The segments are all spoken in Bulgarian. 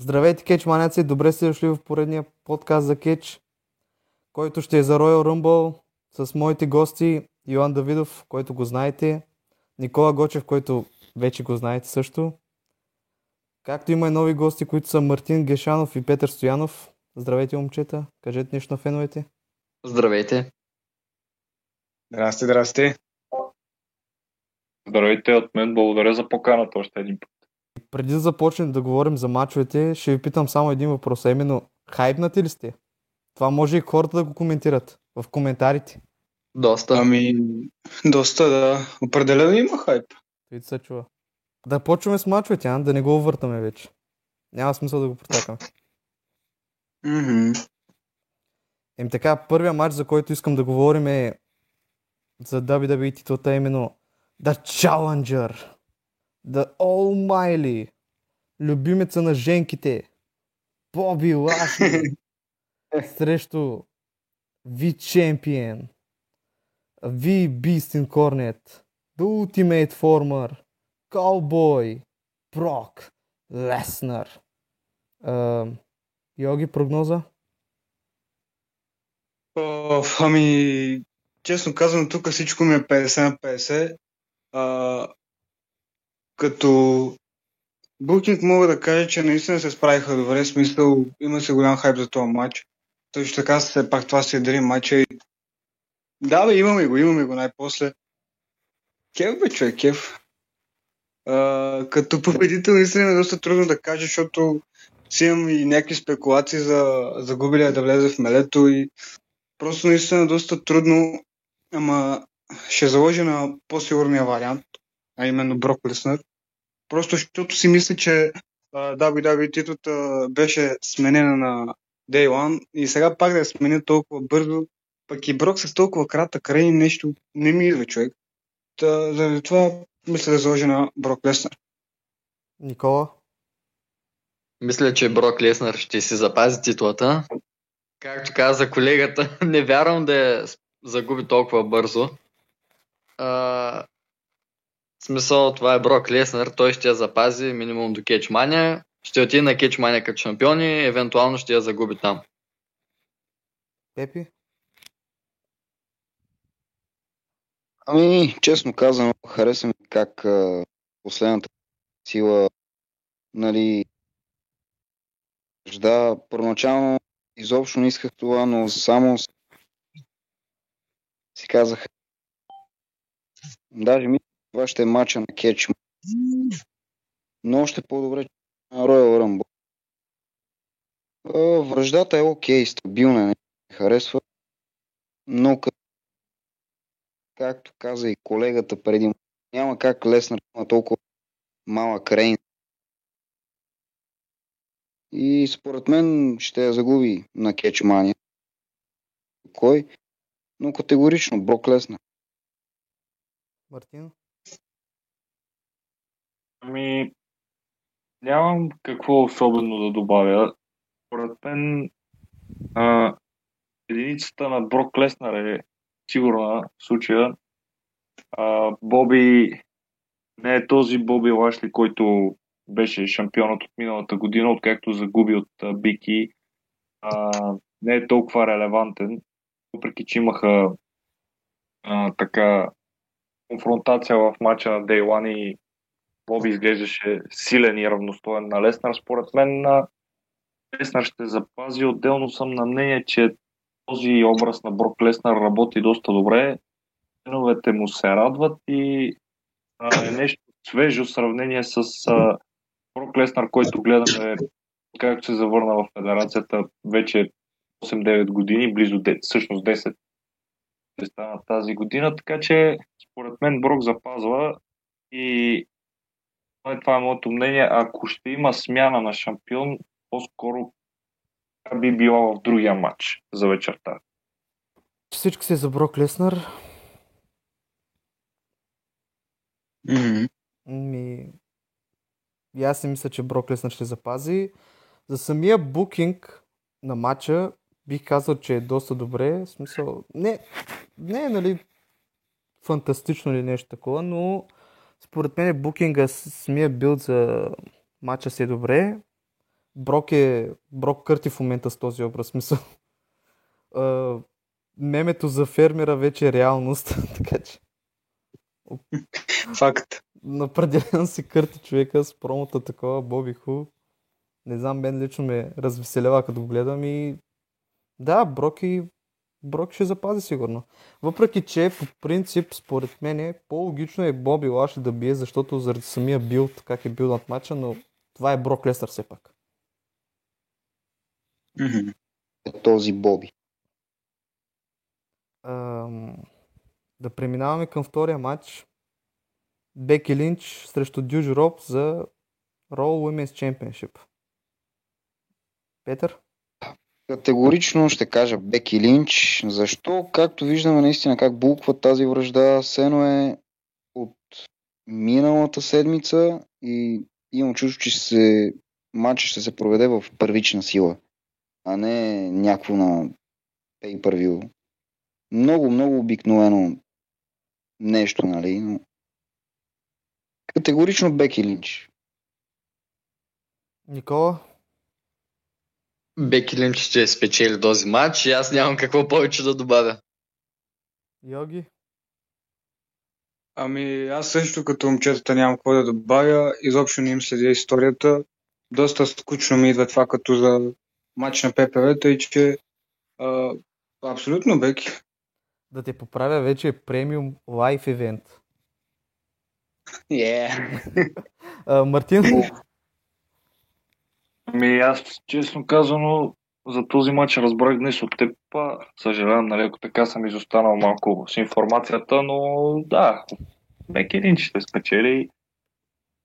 Здравейте, кетч маняци! Добре сте дошли в поредния подкаст за кетч, който ще е за Royal Rumble с моите гости Йоан Давидов, който го знаете, Никола Гочев, който вече го знаете също, както има и нови гости, които са Мартин Гешанов и Петър Стоянов. Здравейте, момчета! Кажете нещо на феновете. Здравейте! Здрасти, здрасти! Здравейте от мен, благодаря за поканата още един път. Преди да започнем да говорим за мачовете, ще ви питам само един въпрос, а именно хайпнати ли сте? Това може и хората да го коментират в коментарите. Доста. Ами, доста, да. Определено има хайп. Вид се чува. Да почваме с мачовете, а? да не го увъртаме вече. Няма смисъл да го протакаме. Mm-hmm. Ем така, първия матч, за който искам да говорим е за WWE титлата, именно The Challenger. The Almighty. Любимеца на женките. Боби Лашли. срещу V Champion. V Beast Incarnate. The Ultimate Former. Cowboy. Brock. Lesnar. Uh, Йоги, прогноза? О, ами, честно казано, тук всичко ми е 50 на 50. А, като букинг мога да кажа, че наистина се справиха добре. В смисъл, има се голям хайп за този матч. Също така се пак това се дари матча и да, бе, имаме го, имаме го най-после. Кев, бе, човек, кев. А, като победител наистина е доста трудно да кажа, защото си имам и някакви спекулации за загубилия да влезе в мелето и просто наистина е доста трудно, ама ще заложи на по-сигурния вариант, а именно Брок Леснер. Просто защото си мисля, че uh, WWE титлата беше сменена на Day One и сега пак да я сменя толкова бързо, пък и Брок с толкова кратък край нещо не ми идва човек. Та, заради това мисля да заложи на Брок Леснер. Никола? Мисля, че Брок Леснар ще си запази титлата. Както каза колегата, не вярвам да я загуби толкова бързо. А, в смисъл, това е Брок Леснар, той ще я запази минимум до Кетчмания, ще отиде на Кетчмания като шампион и евентуално ще я загуби там. Пепи? Ами, честно казано, хареса ми как а, последната сила, нали, да, първоначално изобщо не исках това, но само си казах, даже ми това ще е мача на кетч, но още по-добре на Royal Rumble. Връждата е окей, стабилна, не ме харесва, но както каза и колегата преди, няма как Леснар да има толкова малък рейн. И според мен ще я загуби на Кетчмания. Кой? Но категорично Брок Леснар. Мартин? Ами, нямам какво особено да добавя. Според мен, а, единицата на Брок Леснар е сигурна в случая. А, Боби не е този Боби Лашли, който беше шампионът от миналата година, откакто загуби от а, Бики. А, не е толкова релевантен, въпреки че имаха а, така конфронтация в матча на Day One и Боби изглеждаше силен и равностоен на Леснар. Според мен на Леснар ще запази. Отделно съм на мнение, че този образ на Брок Леснар работи доста добре. Феновете му се радват и а, е нещо свежо в сравнение с а, Брок Леснар, който гледаме както се завърна в федерацията вече 8-9 години, близо 10, всъщност 10 ще стана тази година, така че според мен Брок запазва и това е- това е моето мнение. Ако ще има смяна на шампион, по-скоро би била в другия матч за вечерта. Всички се за Брок Леснар. Mm-hmm. Ми... И аз си мисля, че Брок Леснар ще запази. За самия букинг на матча бих казал, че е доста добре. В смисъл, не, не е, нали, фантастично или нещо такова, но според мен букинга, самия билд за матча си е добре. Брок е... Брок кърти в момента с този образ. Смисъл. Мемето за фермера вече е реалност, така че Факт. Напределено си кърти човека с промота такова, Боби Ху. Не знам, мен лично ме развеселява като го гледам и да, Брок и Брок ще запази сигурно. Въпреки, че по принцип, според мен, е по-логично е Боби Лашли да бие, защото заради самия билд, как е бил над матча, но това е Брок Лестър все пак. Този Боби. Ам, да преминаваме към втория матч. Беки Линч срещу Дюж Роб за Raw Women's Championship. Петър? Категорично ще кажа Беки Линч. Защо? Както виждаме наистина как булква тази връжда, сено е от миналата седмица и имам чувство, че се, матчът ще се проведе в първична сила, а не някакво на pay per. Много, много обикновено нещо, нали? Но... Категорично Беки Линч. Никола? Беки Линч ще спечели този матч и аз нямам какво повече да добавя. Йоги? Ами аз също като момчетата нямам какво да добавя. Изобщо не им следя историята. Доста скучно ми идва това като за матч на ППВ, тъй че а, абсолютно Беки. Да те поправя, вече е премиум лайф евент. Yeah. А, Мартин? Ами аз, честно казано, за този матч разбрах днес от теб. Съжалявам, нали, ако така съм изостанал малко с информацията, но да, Беки Линч ще спечели.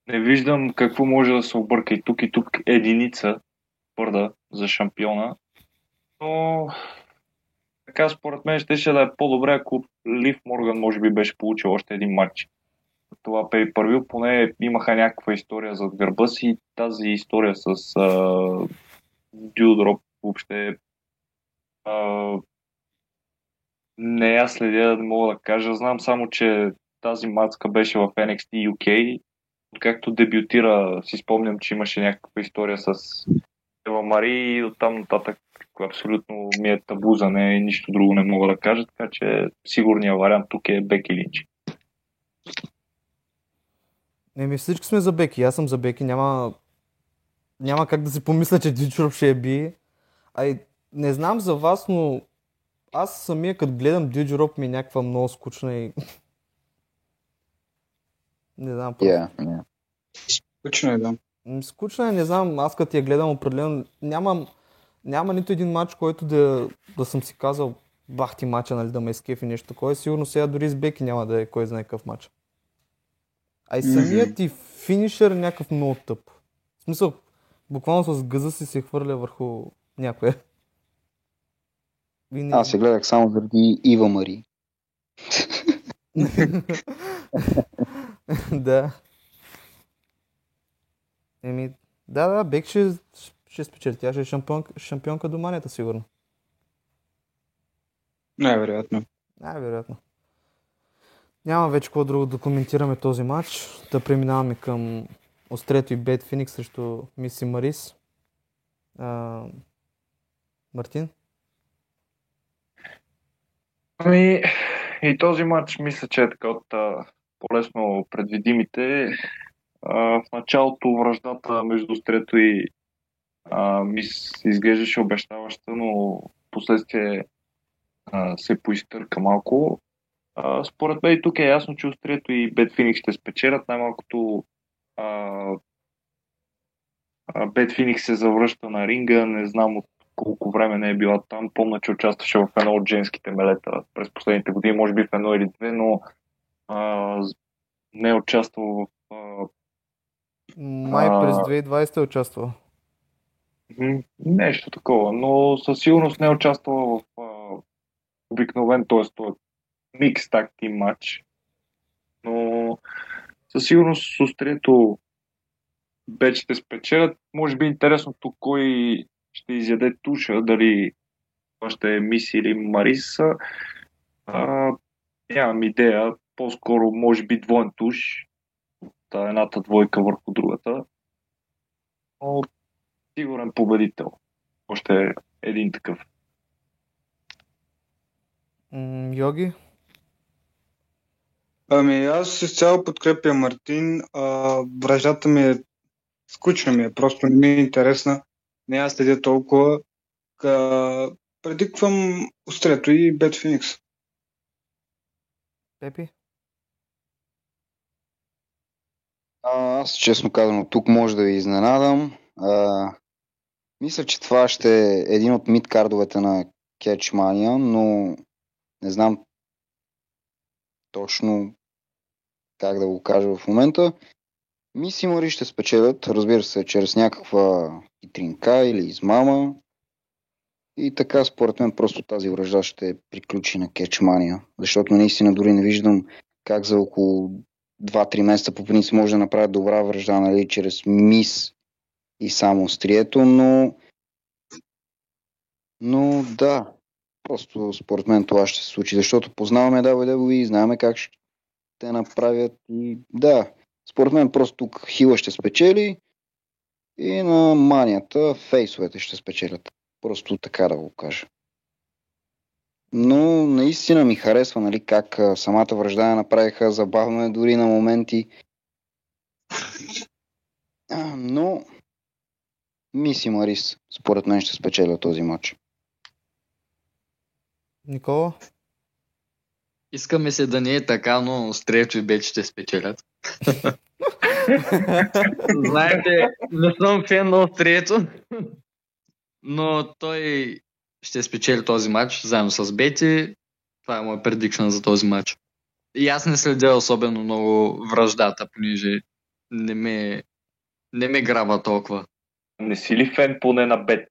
Не виждам какво може да се обърка и тук и тук единица твърда за шампиона. Но така според мен ще да е по-добре, ако Лив Морган може би беше получил още един матч. Това pay view поне имаха някаква история зад гърба си. Тази история с Дюдроп въобще а, не я следя, не мога да кажа. Знам само, че тази мацка беше в NXT UK. Откакто дебютира, си спомням, че имаше някаква история с Ева Мари и оттам нататък абсолютно ми е табу за нея и нищо друго не мога да кажа, така че сигурният вариант тук е Беки Линч. Еми всички сме за Беки. Аз съм за Беки. Няма, няма как да си помисля, че Дючуров ще я бие. Ай, не знам за вас, но аз самия като гледам Дюджероп ми е някаква много скучна и... не знам. Yeah, yeah. Скучно е, да. М, Скучна е, не знам, аз като я гледам определено, нямам, няма нито един матч, който да, да съм си казал, бах ти матча, нали, да ме изкефи нещо такова. Сигурно сега дори с Беки няма да е кой знае какъв матч. А и самият ти финишър е някакъв много тъп. В смисъл, буквално с гъза си се хвърля върху някоя. И не- Аз се гледах само заради Ива Мари. да. Еми, да, да, Бек ще, ще спечели. Тя ще е шампионка, шампионка до манията, сигурно. Най-вероятно. Най-вероятно. Няма вече какво друго да коментираме този матч. Да преминаваме към острието и Бет Феникс срещу Миси Марис. А, Мартин? Ами, и този матч мисля, че е така от по-лесно предвидимите. А, в началото връждата между Стрето и а, Мис изглеждаше обещаваща, но последствие се поизтърка малко. А, според мен и тук е ясно, че Острието и Бет Феникс ще спечелят. Най-малкото а, а, Бет Феникс се завръща на ринга. Не знам от колко време не е била там. Помня, че участваше в едно от женските мелета през последните години, може би в едно или две, но а, не е участвал в а, Май през 2020 е участвал. нещо такова, но със сигурност не е участвал в а, обикновен, т.е. микс так тим матч. Но със сигурност с острието ще спечелят. Може би интересното кой ще изяде туша, дали това ще е Миси или Мариса. А, нямам идея. По-скоро може би двоен туш от едната двойка върху другата. Но сигурен победител. Още един такъв. Йоги? Ами аз изцяло подкрепя Мартин. А, враждата ми е скучна ми е, просто не ми е интересна. Не аз следя толкова. Ка... Предиквам Острето и Бет Феникс. Пепи? А, Аз, честно казано, тук може да ви изненадам. А, мисля, че това ще е един от мидкардовете на Catchmania, но не знам точно как да го кажа в момента. Миси Мари ще спечелят, разбира се, чрез някаква хитринка или измама. И така, според мен, просто тази връжда ще приключи на Кетчмания. Защото наистина дори не виждам как за около 2-3 месеца по принцип може да направят добра връжда, нали, чрез мис и само острието, но но да, просто според мен това ще се случи, защото познаваме WWE и знаем как ще направят и да, според мен просто тук Хила ще спечели и на манията фейсовете ще спечелят. Просто така да го кажа. Но наистина ми харесва нали, как самата връжда я направиха, забавно е дори на моменти. Но Миси Марис, според мен ще спечеля този матч. Никола? Искаме се да не е така, но Стречо и Бет ще спечелят. Знаете, не съм фен на Стречо, но той ще спечели този матч заедно с Бети. Това е моят предикшн за този матч. И аз не следя особено много връждата, понеже не ме, не ме грабва толкова. Не си ли фен поне на Бет?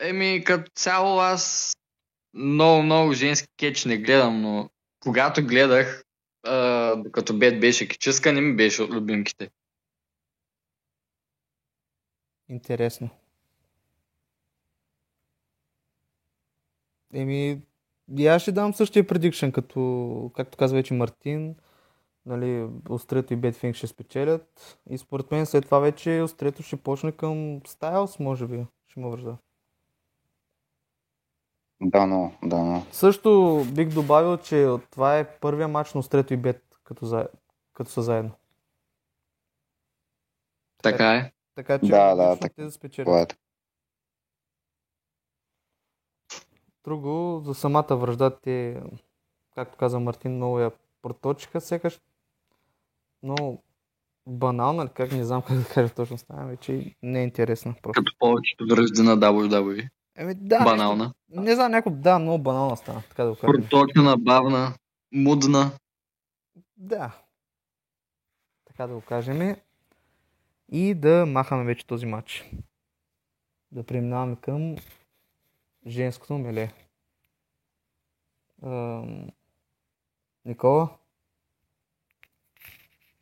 Еми, като цяло аз много, много женски кетч не гледам, но когато гледах, а, докато Бет беше кечиска, не ми беше от любимките. Интересно. Еми, и аз ще дам същия предикшн, като, както каза вече Мартин, нали, Острето и Бетфинг ще спечелят. И според мен след това вече Острето ще почне към Стайлс, може би. Ще му връжда. Да, но, да, но. Също бих добавил, че това е първия матч на Острето и Бет, като, за... като са заедно. Така е. Така че Да, да, така. те да спечелят. Е. Друго, за самата връжда те, както каза Мартин, много я проточиха, сякаш много банална, или как не знам как да кажа точно става, вече не е интересна просто. Като повечето връжди на WWE. Еми да, Банална. Нещо, не знам, някой, да, много банална стана, така да го кажем. Проточена, бавна, мудна. Да. Така да го кажем. И да махаме вече този матч. Да преминаваме към женското меле. Ам, Никола?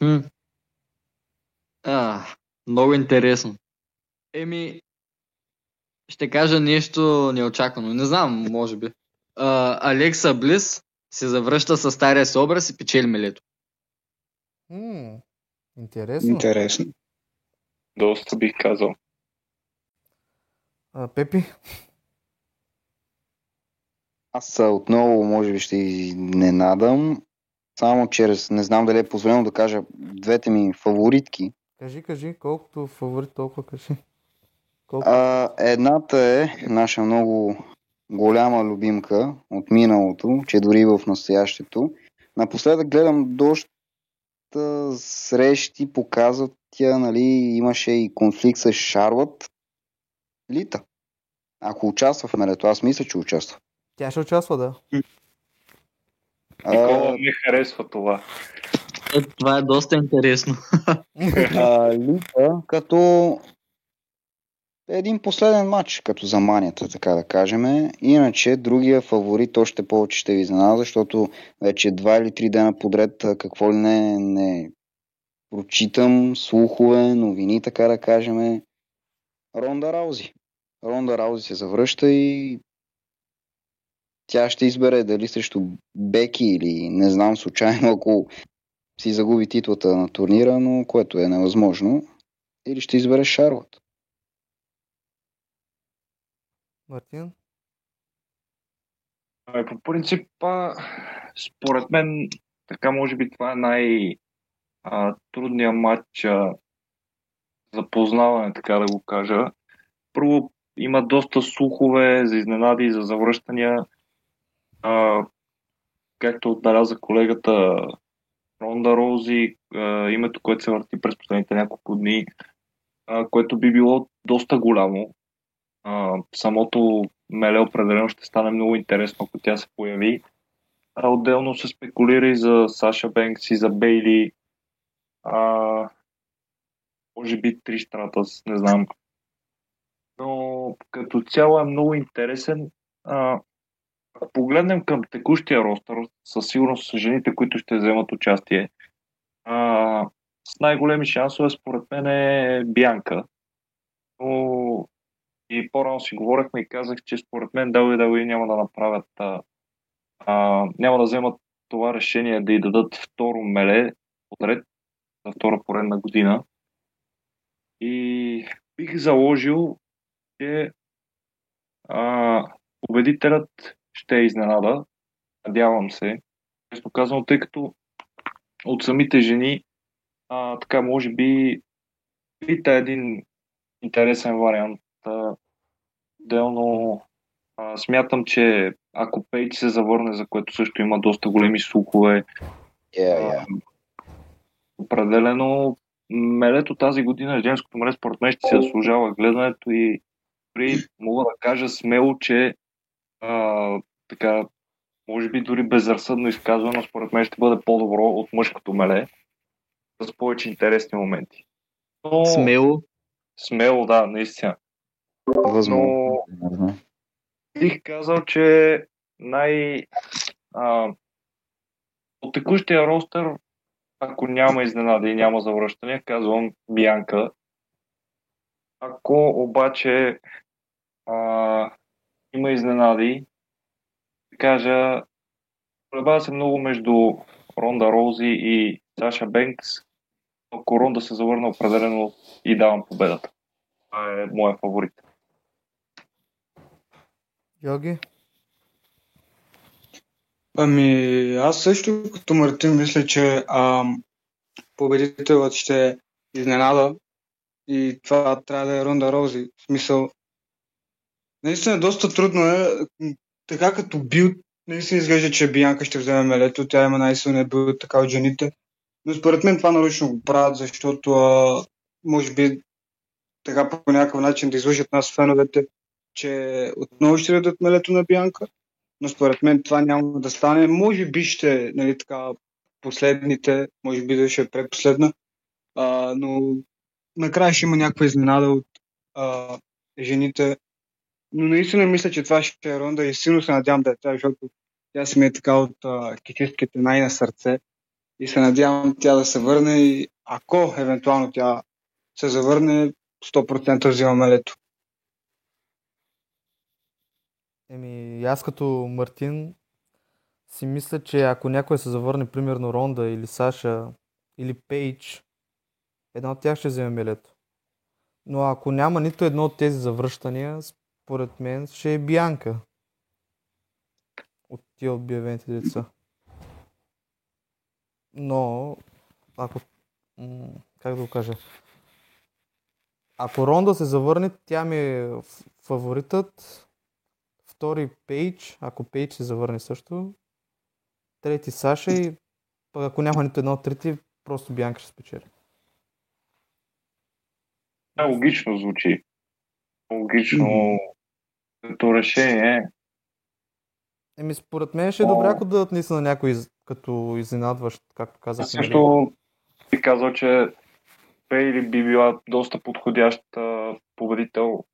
М. А, много интересно. Еми, ще кажа нещо неочаквано. Не знам, може би. А, Алекса Блис се завръща с стария си образ и печели мелето. М, интересно. Интересно. Доста бих казал. А, Пепи? Аз отново, може би, ще изненадам. Само чрез, не знам дали е позволено да кажа, двете ми фаворитки. Кажи, кажи, колкото фаворит, толкова кажи. Колко? А, едната е наша много голяма любимка от миналото, че дори в настоящето. Напоследък гледам доста срещи, показват тя, нали, имаше и конфликт с Шарлот. Лита. Ако участва в мелето, аз мисля, че участва. Тя ще участва, да. Никола А, не харесва това. Е, това е доста интересно. а, Лита като един последен матч, като за манията, така да кажем. Иначе, другия фаворит още повече ще ви изненада, защото вече два или три дена подред какво ли не, не прочитам слухове, новини, така да кажем. Ронда Раузи. Ронда Раузи се завръща и тя ще избере дали срещу Беки или не знам случайно, ако си загуби титлата на турнира, но което е невъзможно. Или ще избере Шарлот. Мартин? Ами, по принцип, според мен, така може би това е най-трудният матч за познаване, така да го кажа. Първо, има доста слухове за изненади за завръщания. А, както отбеляза колегата Ронда Роузи, а, името, което се върти през последните няколко дни, което би било доста голямо. Самото меле определено ще стане много интересно, ако тя се появи. А, отделно се спекулира и за Саша Бенкс и за Бейли. А, може би три Стратас, не знам. Но като цяло е много интересен. А, ако погледнем към текущия ростър, със сигурност са жените, които ще вземат участие. А, с най-големи шансове, според мен, е Бянка. Но и по-рано си говорихме и казах, че според мен WWE няма да направят, а, а, няма да вземат това решение да й дадат второ меле подред за втора поредна година. И бих заложил, че а, победителят ще е изненада. Надявам се. Честно казвам, тъй като от самите жени, а, така може би, Вита е един интересен вариант. А, смятам, че ако Пейдж се завърне, за което също има доста големи слухове, Yeah, yeah. определено мелето тази година, женското меле, според мен ще се заслужава гледането и при мога да кажа смело, че а, така, може би дори безразсъдно изказвано, според мен ще бъде по-добро от мъжкото меле с повече интересни моменти. Но, Смело. Смело, да, наистина. Възможно. Но бих казал, че най... А, от текущия ростър, ако няма изненади и няма завръщане, казвам Бянка. Ако обаче а, има изненади, кажа, колебава се много между Ронда Роузи и Саша Бенкс. Ако Ронда се завърна определено и давам победата. Това е моя фаворит. Йоги? Ами, аз също като Мартин мисля, че ам, победителът ще изненада и това трябва да е Ронда Роузи. В смисъл, наистина доста трудно е. Така като билд, наистина изглежда, че Бианка ще вземе мелето. Тя има най-силния билд така от жените. Но според мен това нарочно го правят, защото а, може би така по някакъв начин да излъжат нас феновете, че отново ще дадат мелето на Бианка но според мен това няма да стане. Може би ще, нали така, последните, може би да ще е предпоследна, а, но накрая ще има някаква изненада от а, жените. Но наистина мисля, че това ще е ронда и силно се надявам да е тя, защото тя си ми е така от а, най-на сърце и се надявам тя да се върне и ако евентуално тя се завърне, 100% взимаме лето. Еми, аз като Мартин си мисля, че ако някой се завърне, примерно Ронда или Саша или Пейдж, една от тях ще вземе мелето. Но ако няма нито едно от тези завръщания, според мен ще е Бянка. От тия обявените деца. Но, ако... Как да го кажа? Ако Ронда се завърне, тя ми е фаворитът. Втори Пейдж, ако Пейдж се завърне също. Трети Саша и пък ако няма нито едно от трети, просто Бянка ще спечели. Да, логично звучи. Логично като решение. Еми, според мен ще е добре, ако дадат наистина някой из- като изненадващ, както Аз казах. също би казал, че Бейли би била доста подходящ победител.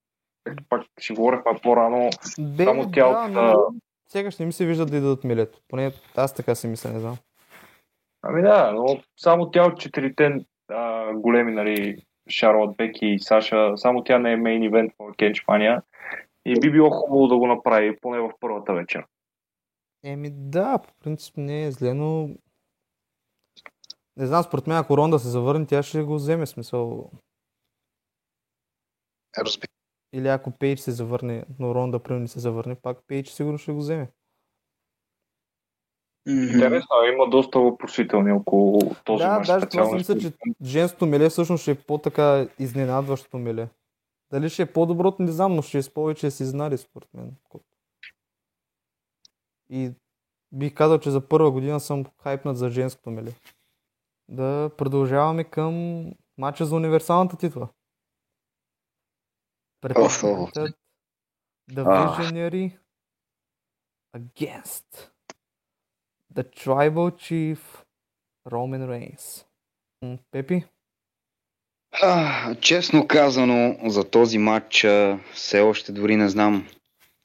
Както пак си говорихме по-рано, Бе, само тя да, от... но сега ще ми се вижда да й дадат милето. Поне аз така си мисля, не знам. Ами да, но само тя от четирите а, големи, нали, Шарлот, Беки и Саша, само тя не е мейн ивент в Кенчмания. И би било хубаво да го направи, поне в първата вечер. Еми да, по принцип не е зле, но... Не знам, според мен, ако Ронда се завърне, тя ще го вземе смисъл. Разби... или ако Пейдж се завърне, но Ронда примерно не се завърне, пак Пейдж сигурно ще го вземе. Интересно, има доста въпросителни около този да, мач. даже това си специално мисля, че женското меле всъщност ще е по-така изненадващото меле. Дали ще е по-доброто, не знам, но ще е с повече си знали, според мен. И бих казал, че за първа година съм хайпнат за женското меле. Да продължаваме към матча за универсалната титла. Препятствията The Visionary against The Tribal Chief Roman Reigns. Пепи? А, честно казано, за този матч все още дори не знам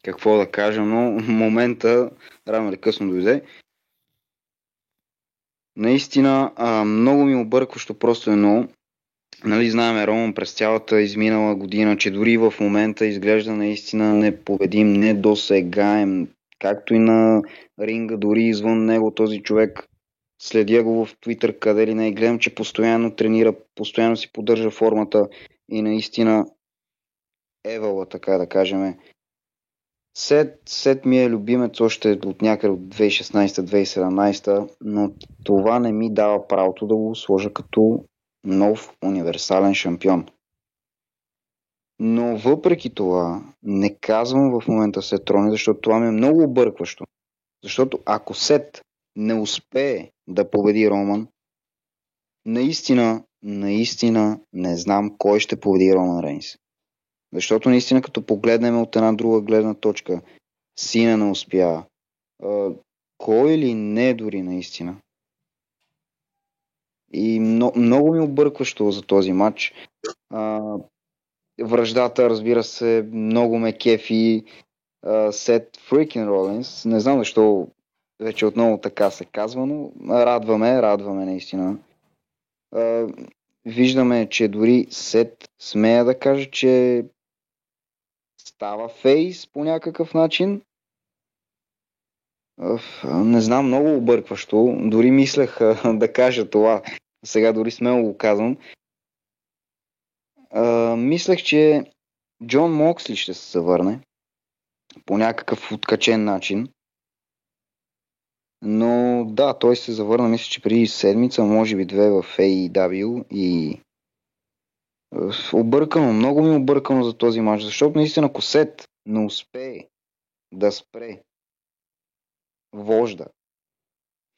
какво да кажа, но момента рано или късно дойде. Наистина, а, много ми объркващо просто едно. Нали, знаем Роман през цялата изминала година, че дори в момента изглежда наистина непобедим, недосегаем, както и на ринга, дори извън него този човек. Следя го в Твитър, къде ли не, и гледам, че постоянно тренира, постоянно си поддържа формата и наистина евала, така да кажем. Сет, Сет ми е любимец още от някъде от 2016-2017, но това не ми дава правото да го сложа като нов универсален шампион. Но въпреки това, не казвам в момента Сет Трони, защото това ми е много объркващо. Защото ако Сет не успее да победи Роман, наистина, наистина не знам кой ще победи Роман Рейнс. Защото наистина като погледнем от една друга гледна точка, сина не успя. Кой или не дори наистина. И много, много ми объркващо за този матч. А, връждата, разбира се, много ме кефи. А, Сет Фрикин Ролинс. Не знам защо вече отново така се казва, но радваме, радваме наистина. А, виждаме, че дори Сет смея да каже, че става фейс по някакъв начин.Ъф, Не знам, много объркващо. Дори мислех да кажа това. Сега дори смело го казвам. Мислех, че Джон Моксли ще се завърне по някакъв откачен начин. Но да, той се завърна, мисля, че преди седмица, може би две в AEW и объркано, много ми е объркано за този матч, защото наистина Косет не успее да спре вожда.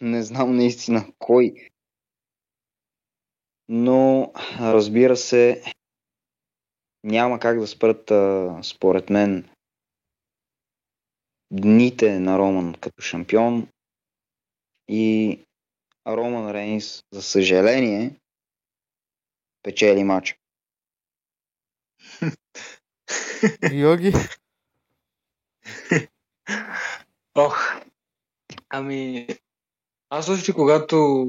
Не знам наистина кой. Но, разбира се, няма как да спрат, а, според мен, дните на Роман като шампион и Роман Рейнс, за съжаление, печели матча. Йоги? Ох, ами, аз още когато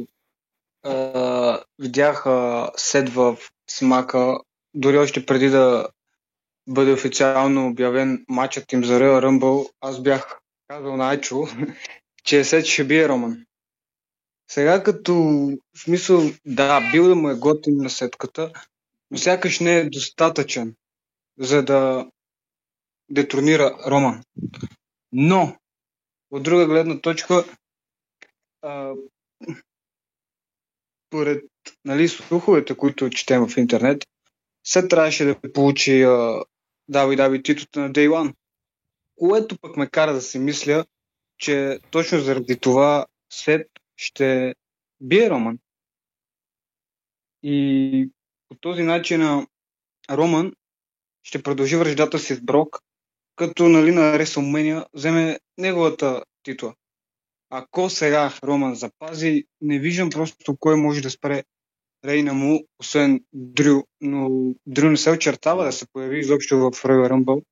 а, видях а, Сет в Смака, дори още преди да бъде официално обявен матчът им за Royal Rumble, аз бях казал на Айчо, че Сет ще бие Роман. Сега като, в смисъл, да, бил да му е готин на сетката, но сякаш не е достатъчен, за да детронира Роман. Но, от друга гледна точка, а, поред нали, слуховете, които четем в интернет, се трябваше да получи а, WWE титлата на Day One. Което пък ме кара да си мисля, че точно заради това Сет ще бие Роман. И по този начин Роман ще продължи връждата си с Брок, като нали, на WrestleMania вземе неговата титла. Ако сега Роман запази, не виждам просто кой може да спре рейна му, освен Дрю, но Дрю не се очертава да се появи изобщо в Royal Rumble.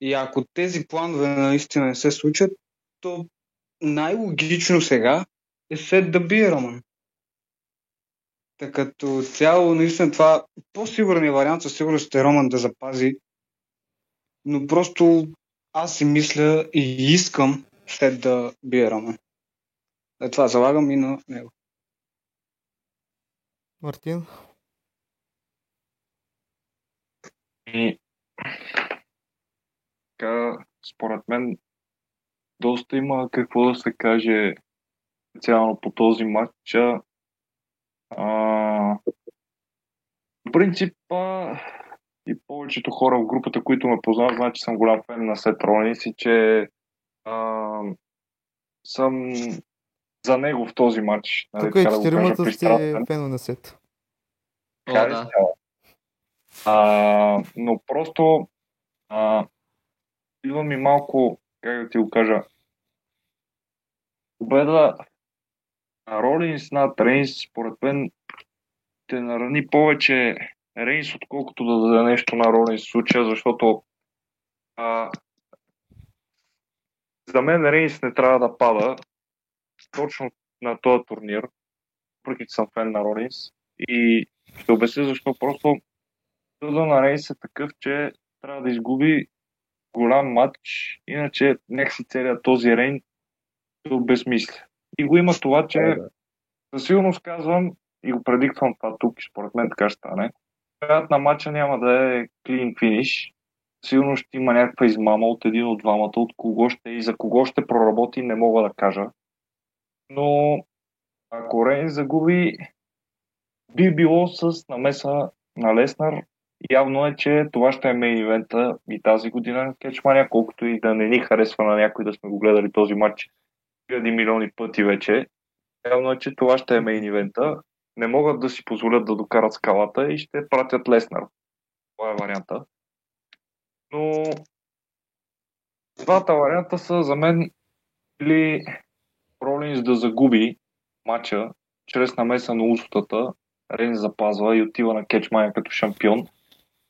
И ако тези планове наистина не се случат, то най-логично сега е след да бие Роман. Така като цяло, наистина това по-сигурният вариант със сигурност е Роман да запази, но просто аз си мисля и искам след да бие Роман. Е, това залагам и на него. Мартин? И според мен, доста има какво да се каже специално по този матч. А, в принцип, а, и повечето хора в групата, които ме познават, знаят, че съм голям фен на Сет Ролинс и че а, съм за него в този матч. нали, Тук и така да четиримата сте фенове на сет. О, да. А, но просто а, идва ми малко, как да ти го кажа, победа на Ролинс над Рейнс, според мен, ще нарани повече Рейнс, отколкото да даде нещо на Ролинс случая, защото а, за мен Рейнс не трябва да пада точно на този турнир, въпреки че съм фен на Ролинс. И ще обясня защо. Просто съда на Рейнс е такъв, че трябва да изгуби голям матч, иначе някакси целият този рейн се обезмисля. И го има това, че със сигурност казвам и го предиктвам това тук и според мен така ще стане. Краят на матча няма да е клин финиш. Сигурно ще има някаква измама от един от двамата, от кого ще и за кого ще проработи, не мога да кажа. Но ако Рейн загуби, би било с намеса на Леснар. Явно е, че това ще е мейн ивента и тази година на Кетчмания, колкото и да не ни харесва на някой да сме го гледали този матч хиляди милиони пъти вече. Явно е, че това ще е мейн ивента. Не могат да си позволят да докарат скалата и ще пратят Леснар. Това е варианта. Но двата варианта са за мен или Ролинс да загуби матча чрез намеса на устата, Рейн запазва и отива на кетчмая като шампион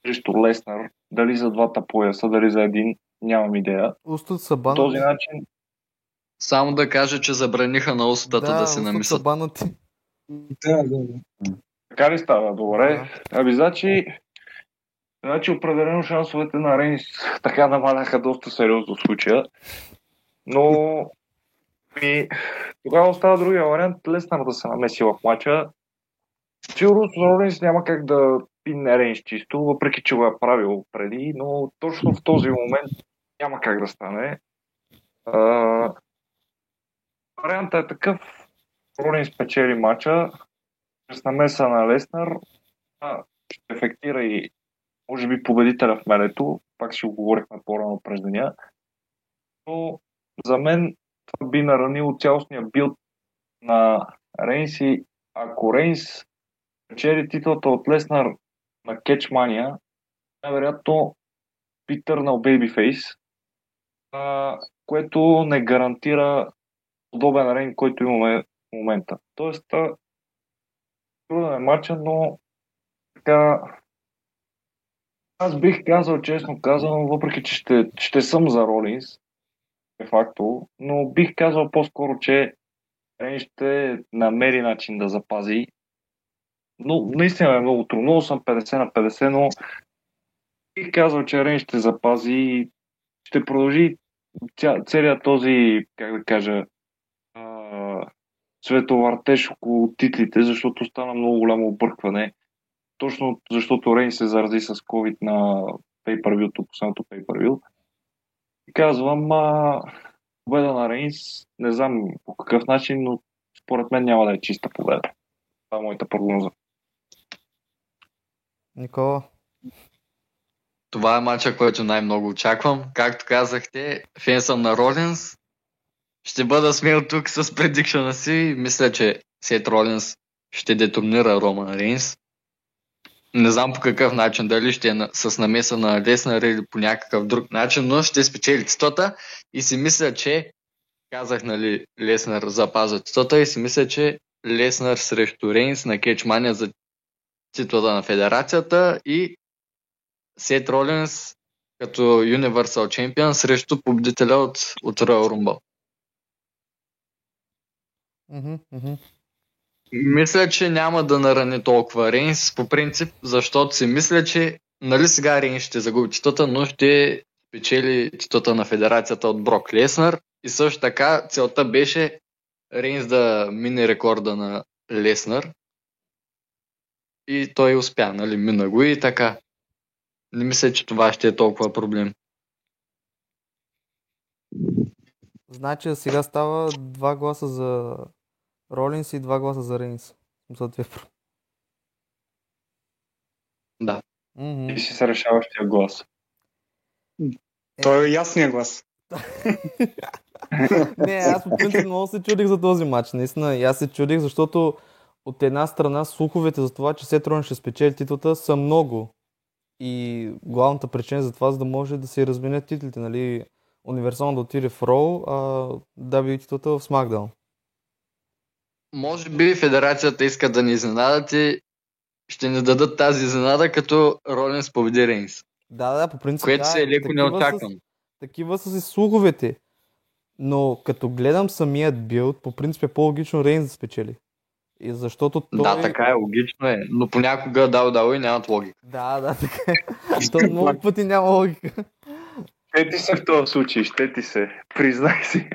срещу Леснар. Дали за двата пояса, дали за един, нямам идея. Устът са банати. този начин, Само да кажа, че забраниха на устата да, да се устът са намисат. банати. Да, да, да. така ли става? Добре. Да. Ами, значи, значи определено шансовете на Рейнс така намаляха доста сериозно в случая. Но ми, тогава остава другия вариант Леснар да се намеси в матча. Сигурно Ролинс няма как да пинне Рейнс чисто, въпреки че го е правил преди, но точно в този момент няма как да стане. А, вариантът е такъв. Ролинс печели матча с намеса на Леснар. Ще ефектира и може би победителя в менето. Пак ще го говорихме по-рано през деня. Но за мен това би наранило цялостния билд на Рейнс и ако Рейнс печели титлата от Леснар на Кетчмания, най-вероятно би търнал Бейбифейс, което не гарантира подобен рейн, който имаме момента. Тоест, труден е матча, но така аз бих казал, честно казано, въпреки че ще, ще съм за Ролинс, де факто, но бих казал по-скоро, че Рейн ще намери начин да запази. Но наистина е много трудно. Съм 50 на 50, но бих казал, че Рейн ще запази и ще продължи ця, целият този, как да кажа, световъртеж около титлите, защото стана много голямо объркване. Точно защото Рейн се зарази с COVID на pay-per-view, последното pay-per-view. И казвам, а, победа на Рейнс, не знам по какъв начин, но според мен няма да е чиста победа. Това е моята прогноза. Никола. Това е матча, който най-много очаквам. Както казахте, фен съм на Ролинс. Ще бъда смел тук с предикшена си. Мисля, че Сет Ролинс ще детонира Роман Рейнс. Не знам по какъв начин, дали ще е с намеса на Леснар или по някакъв друг начин, но ще спечели титлата и си мисля, че казах, нали, Леснар запазва титлата и си мисля, че Леснар срещу Рейнс на Кетчмания за титлата на федерацията и Сет Ролинс като Universal Champion срещу победителя от, от Royal Rumble. Мисля, че няма да нарани толкова Рейнс по принцип, защото си мисля, че нали сега Рейнс ще загуби титлата, но ще печели титлата на федерацията от Брок Леснар и също така целта беше Рейнс да мине рекорда на Леснар и той успя, нали, мина го и така. Не мисля, че това ще е толкова проблем. Значи сега става два гласа за Ролинс и два гласа за Рейнс. За две. про- Да. Мгм. Ти си се решаващия глас. Той е ясния глас. Не, аз по принцип много се чудих за този матч. Наистина, и аз се чудих, защото от една страна слуховете за това, че Сет Ролинс ще спечели титлата са много. И главната причина за това, за да може да се разменят титлите, нали, универсално да отиде в Роу, а WWE титлата в SmackDown. Може би федерацията иска да ни изненадат и ще ни дадат тази изненада, като Ролинс победи Рейнс. Да, да, по принцип. Което да, се е леко неочаквано. Такива са си слуховете. Но като гледам самият билд, по принцип е по-логично Рейнс да спечели. И защото той... Да, така е, логично е. Но понякога дал дал и нямат логика. Да, да, така е. То много пъти няма логика. Ще ти се в този случай, ще ти се. Признай си.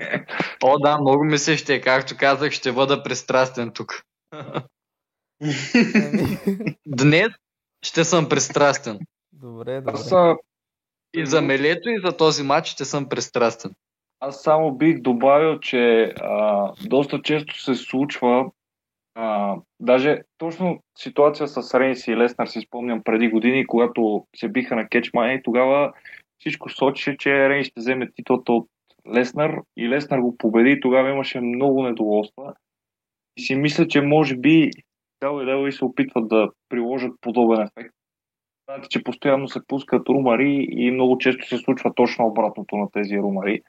О, да, много ми се ще, както казах, ще бъда пристрастен тук. Днес ще съм пристрастен. Добре, добре. Аз, а, И за мелето, и за този матч ще съм пристрастен. аз само бих добавил, че а, доста често се случва а, даже точно ситуация с Рейнс и Леснар си спомням преди години, когато се биха на кетчмани и тогава всичко сочеше, че Рейнс ще вземе титлата от Леснар и Леснар го победи и тогава имаше много недоволства. И си мисля, че може би WWE се опитват да приложат подобен ефект. Знаете, че постоянно се пускат румари и много често се случва точно обратното на тези румари.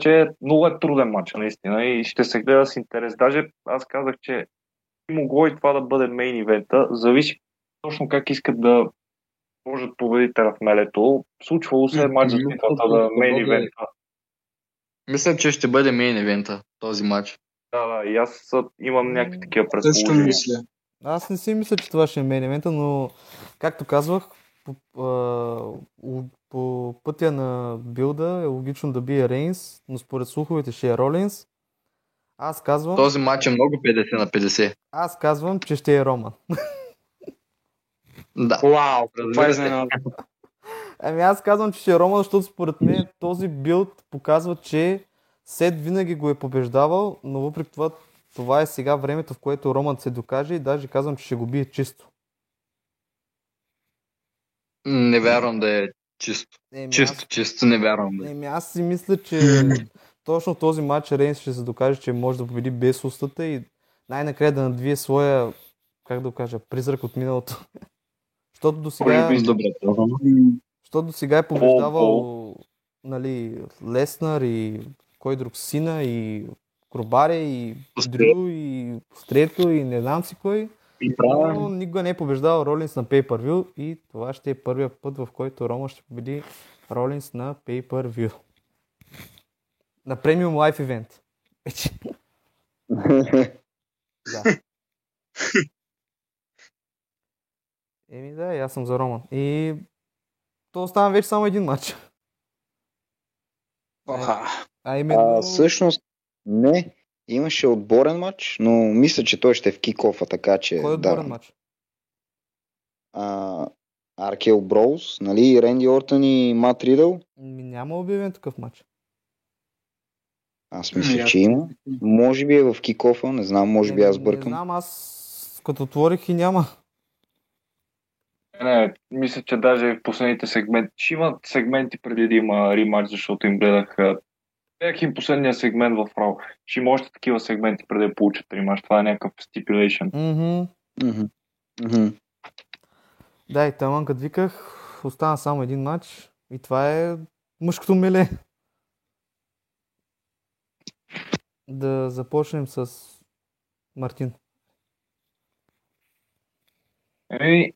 Че много е труден матч, наистина, и ще се гледа с интерес. Даже аз казах, че могло и това да бъде мейн ивента. Зависи точно как искат да можат победителя в мелето. Случвало се е матч за титлата да мейн ивента. Мисля, че ще бъде мейн евента този матч. Да, да, и аз имам някакви такива предположения. мисля. Аз не си мисля, че това ще е мейн евента, но както казвах, по, у- по пътя на билда е логично да бие Рейнс, но според слуховете ще е Ролинс. Аз казвам, Този матч е много 50 на 50. аз казвам, че ще е Роман. Да. Вау, това е се. изненада. Ами аз казвам, че ще е Роман, защото според мен този билд показва, че Сет винаги го е побеждавал, но въпреки това, това е сега времето, в което Роман се докаже и даже казвам, че ще го бие чисто. Не вярвам да е чисто. Еми, Чисто, чисто не вярвам да е. Еми, аз си мисля, че точно този матч Рейнс ще се докаже, че може да победи без устата и най-накрая да надвие своя, как да го кажа, призрак от миналото. Защото до сега, това. М, защото до сега е побеждавал нали, Леснар и кой друг, Сина и Крубаре и. Дрю и Стрето и не знам си кой. И Но правя. никога не е побеждавал Ролинс на Pay-Per-View и това ще е първият път, в който Рома ще победи Ролинс на Pay-Per-View. На Live Event. Вече. Да. Еми да, и аз съм за Роман. И то остана вече само един матч. А именно... А, всъщност, не. Имаше отборен матч, но мисля, че той ще е в кикофа, така че... Кой е да. отборен матч? А, Аркел Броуз, нали, Ренди Ортън и Мат Ридъл. Няма обявен такъв матч. Аз мисля, Ами, че има. Може би е в кикофа, не знам, може би Не- аз Не бъркам. знам, аз като отворих и няма. Не, мисля, че даже в последните сегменти. Ще имат сегменти преди да има римач, защото им гледах. Гледах им последния сегмент в Рао. Ще има още такива сегменти преди да получат римач. Това е някакъв. Мгм. Мгм. Мгм. Да, и таман като виках, остана само един матч и това е мъжкото миле. Да започнем с Мартин. Еми,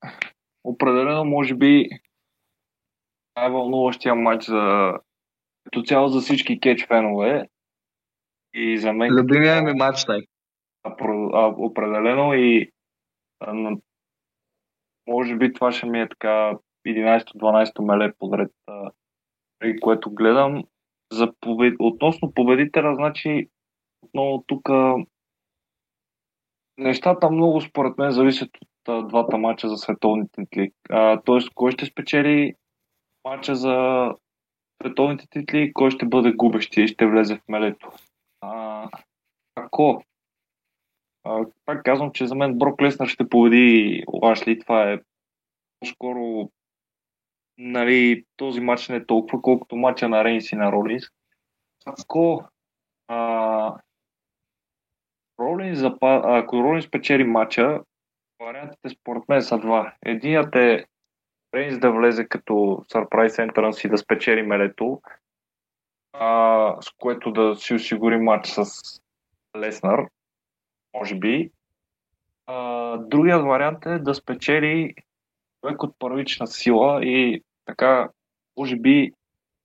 определено, може би, най-вълнуващия матч за като цяло за всички кетч фенове и за мен Любимия ми матч тай. определено и а, може би това ще ми е така 11-12 меле подред, а, при което гледам. За побед... Относно победителя, значи отново тук нещата много според мен зависят от двата мача за световните титли. Тоест, кой ще спечели мача за световните титли, кой ще бъде губещия и ще влезе в мелето. А, ако а, пак казвам, че за мен Брок Леснар ще победи Лашли. Това е по-скоро нали, този матч не е толкова, колкото матча на Рейнс и на Ролинс. Ако а, Ролинс, запа... ако Ролинс печели матча, вариантите според мен са два. Единият е Рейнс да влезе като сърпрайз ентранс и да спечели мелето, а, с което да си осигури матч с Леснар, може би. А, другият вариант е да спечели човек от първична сила и така, може би,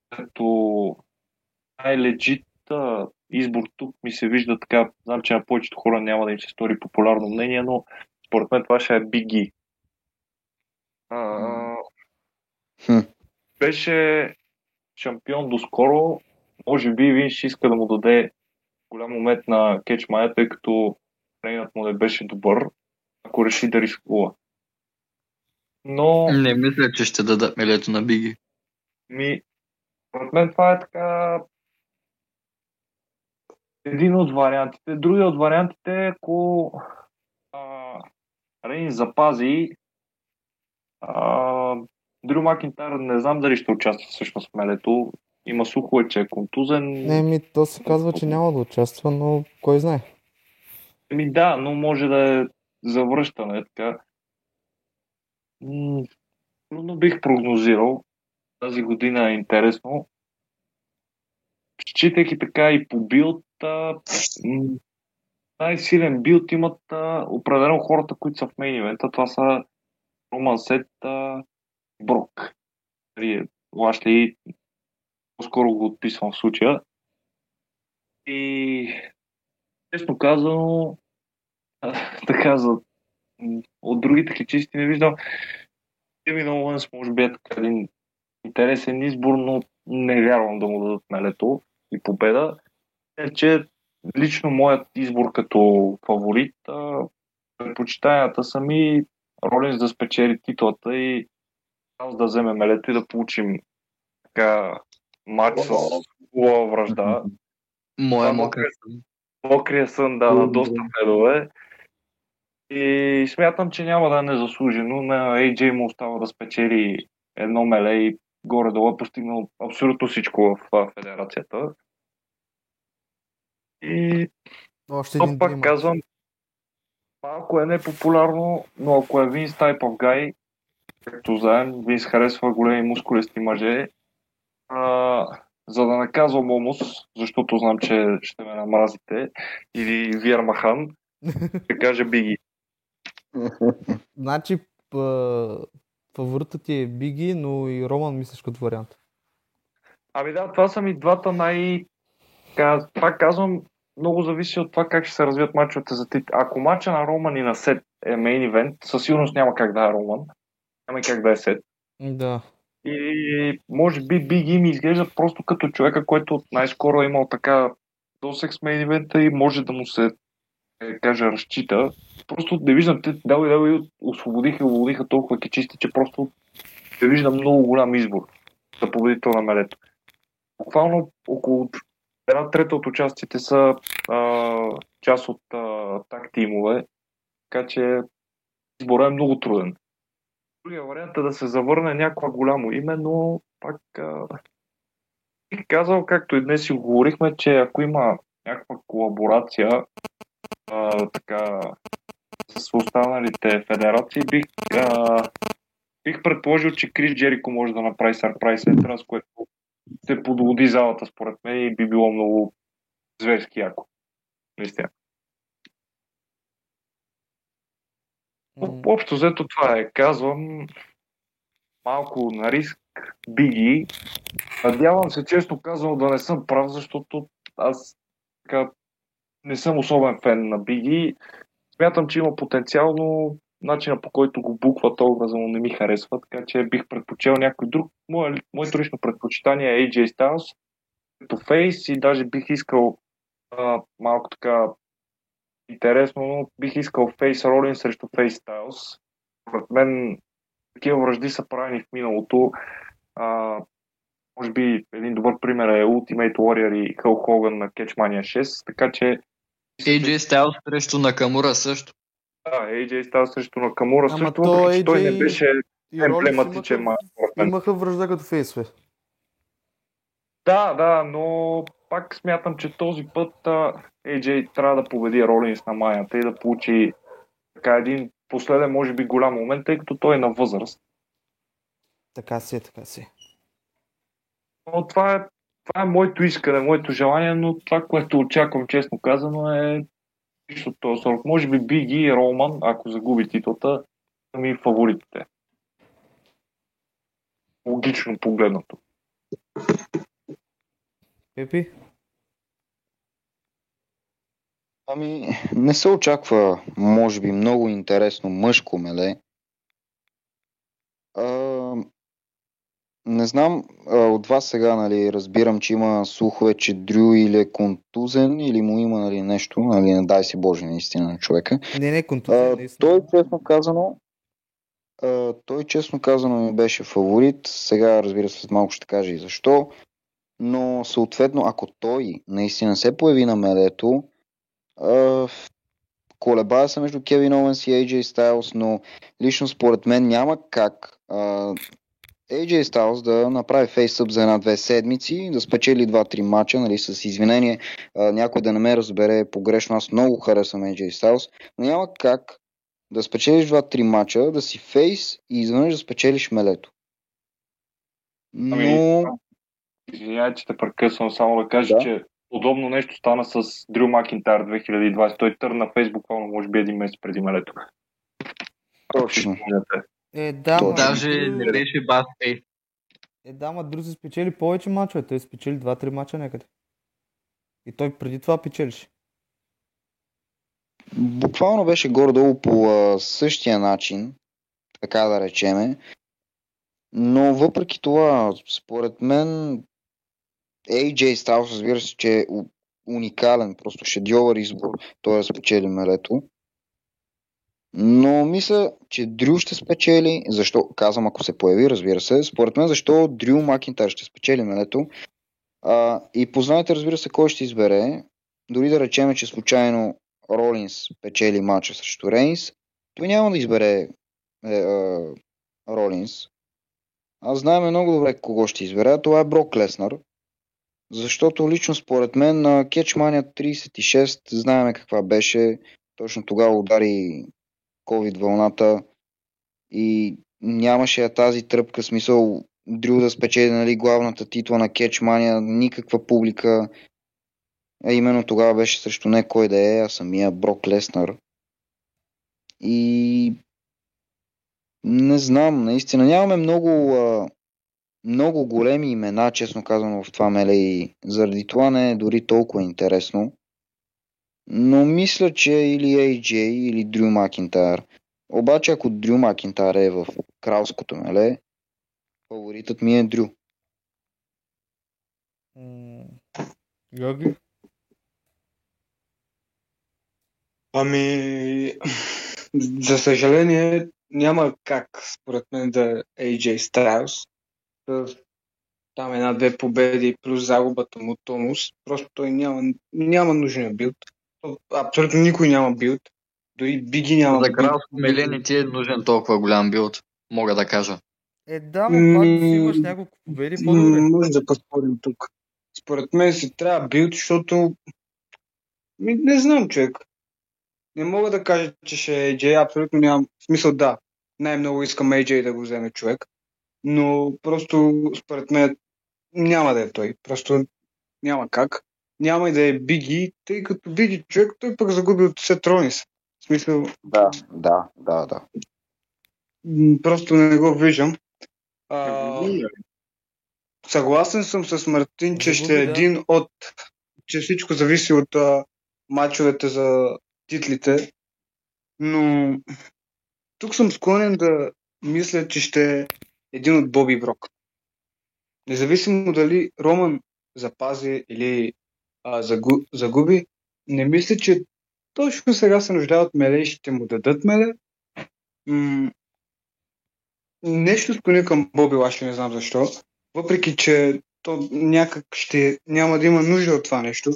като най-легит избор тук ми се вижда така, знам, че на повечето хора няма да им се стори популярно мнение, но според мен това ще е Биги. Беше шампион доскоро, може би Винш иска да му даде голям момент на кетчмая, тъй като тренът му не беше добър, ако реши да рискува. Но... Не мисля, че ще дадат мелето на Биги. Ми, според мен това е така един от вариантите. Другия от вариантите е, ако Рейн запази а, Дрю Макинтар не знам дали ще участва всъщност в мелето. Има слухове, че е контузен. Не, ми, то се казва, че няма да участва, но кой знае. Ми да, но може да е завръщане. Така. Трудно бих прогнозирал. Тази година е интересно. Считайки така и по билд, най-силен билд имат а, определено хората, които са в мейн ивента. Това са Роман Сет, а, Брок. Нали, Лашли по-скоро го отписвам в случая. И честно казано, така за от другите кичисти не виждам. Кевин Оуенс може би е така един интересен избор, но не вярвам да му дадат мелето и победа. Е, че лично моят избор като фаворит, предпочитанията са ми Ролинс да спечели титлата и аз да вземе мелето и да получим така матч с хубава вражда. Моя мокрия сън. Мокрия сън, да, на доста федове. И смятам, че няма да е незаслужено. На AJ му остава да спечели едно меле и горе-долу е постигнал абсолютно всичко в федерацията. И Още един пак казвам, малко е непопулярно, но ако е Винс Type of Guy, както знаем, Винс харесва големи мускулести мъже, а, за да наказвам Омус, защото знам, че ще ме намразите, или Виер Махан, ще кажа Биги. Значи, фаворитът ти е Биги, но и Роман мислиш като вариант. Ами да, това са ми двата най... Така, пак казвам, много зависи от това как ще се развият мачовете за тит. Ако мача на Роман и на Сет е мейн ивент, със сигурност няма как да е Роман. Няма как да е Сет. Да. И може би Биги ми изглежда просто като човека, който най-скоро е имал така досек с мейн ивента и може да му се е, кажа, разчита. Просто не виждам, те и освободиха и уволиха толкова кичисти, че просто не виждам много голям избор за победител на мелето. Буквално около една трета от участите са а, част от а, так тимове, така че изборът е много труден. Другия вариант е да се завърне някакво голямо име, но пак бих казал, както и днес си говорихме, че ако има някаква колаборация а, така, с останалите федерации, бих, а, бих предположил, че Крис Джерико може да направи Surprise Entrance, което ще подводи залата според мен и би било много зверски яко. Наистина. Общо взето това е. Казвам малко на риск биги. Надявам се, често казано, да не съм прав, защото аз така не съм особен фен на биги. Смятам, че има потенциал, но начина по който го буква образа му не ми харесва, така че бих предпочел някой друг. Мое, моето лично предпочитание е AJ Styles като фейс и даже бих искал а, малко така интересно, но бих искал фейс Ролин срещу фейс Styles. Според мен такива връжди са правени в миналото. А, може би един добър пример е Ultimate Warrior и Хъл Хоган на Catchmania 6, така че AJ Styles срещу Накамура също. Да, AJ става срещу Накамура Ама също, то че той AJ не беше емблематичен имаха, имаха връжда като фейсове. Да, да, но пак смятам, че този път а, AJ трябва да победи Ролинс на майната и да получи така един последен, може би, голям момент, тъй като той е на възраст. Така си е, така си. е. Но това е, това е моето искане, моето желание, но това, което очаквам, честно казано, е от този сорт. Може би Биги и Роман, ако загуби титлата, са ми фаворитите. Логично погледнато. Пепи? Ами, не се очаква, може би, много интересно мъжко меле. А, не знам, а, от вас сега, нали, разбирам, че има слухове, че Дрю или е контузен, или му има, нали, нещо, нали, не дай си Боже, наистина на човека. Не, не, контузия, А, наистина. той, честно казано, а, той, честно казано, ми беше фаворит. Сега, разбира се, малко ще кажа и защо. Но, съответно, ако той наистина се появи на мелето, а, колебая се между Кевин Оуенс и AJ Styles, но лично според мен няма как а, AJ Styles да направи фейсъп за една-две седмици, да спечели 2-3 мача, нали, с извинение, а, някой да не ме разбере погрешно, аз много харесвам AJ Styles, но няма как да спечелиш 2-3 мача, да си фейс и изведнъж да спечелиш мелето. Но... Ами, Извинявай, че те прекъсвам, само да кажа, Да. че подобно нещо стана с Дрю Макинтайр 2020. Той търна фейс буквално, може би един месец преди мелето. Точно. Е, да, ма, Даже не беше баскей. Е, да, ма Дрю се спечели повече мачове. Той спечели 2-3 мача някъде. И той преди това печелише. Буквално беше горе-долу по а, същия начин, така да речеме. Но въпреки това, според мен, AJ Styles, разбира се, че е уникален, просто шедьовър избор, той да спечели мелето. Но мисля, че Дрю ще спечели, защо, казвам ако се появи, разбира се, според мен защо Дрю Макинтар ще спечели мелето. А, и познайте, разбира се, кой ще избере. Дори да речеме, че случайно Ролинс печели матча срещу Рейнс, той няма да избере е, е, Ролинс. Аз знаем много добре кого ще избере, това е Брок Леснар. Защото лично според мен на Кетчмания 36 знаеме каква беше. Точно тогава удари COVID вълната и нямаше тази тръпка, смисъл Дрю да спечели нали, главната титла на Кетчмания, никаква публика. А именно тогава беше срещу не кой да е, а самия Брок Леснар. И не знам, наистина нямаме много, а, много големи имена, честно казано, в това меле и заради това не е дори толкова интересно. Но мисля, че или AJ, или Дрю Макинтайр. Обаче, ако Дрю Макинтайр е в кралското меле, фаворитът ми е Дрю. Георги? Ами, за съжаление, няма как, според мен, да е AJ Styles. Там една-две победи плюс загубата му тонус. Просто той няма, няма нужния билд. Абсолютно никой няма билд. Дори Биги няма За кралско меле не ти е нужен толкова голям билд, мога да кажа. Е, да, но пак си имаш няколко победи, по-добре. Може да поспорим тук. Според мен си трябва билд, защото ми, не знам, човек. Не мога да кажа, че ще е AJ, абсолютно нямам смисъл да. Най-много искам AJ да го вземе човек, но просто според мен няма да е той. Просто няма как. Няма и да е Биги, тъй като Биги човек, той пък загуби от Сет Ронис. В смисъл, Да, да, да, да. просто не го виждам. А, Съгласен съм с Мартин, че ще е един от... че всичко зависи от а, мачовете за титлите, но тук съм склонен да мисля, че ще е един от Боби Брок. Независимо дали Роман запази или а, загу, загуби, не мисля, че точно сега се нуждае от меле и ще му дадат меле. М- нещо склони към Боби Лашли, не знам защо. въпреки че то някак ще няма да има нужда от това нещо.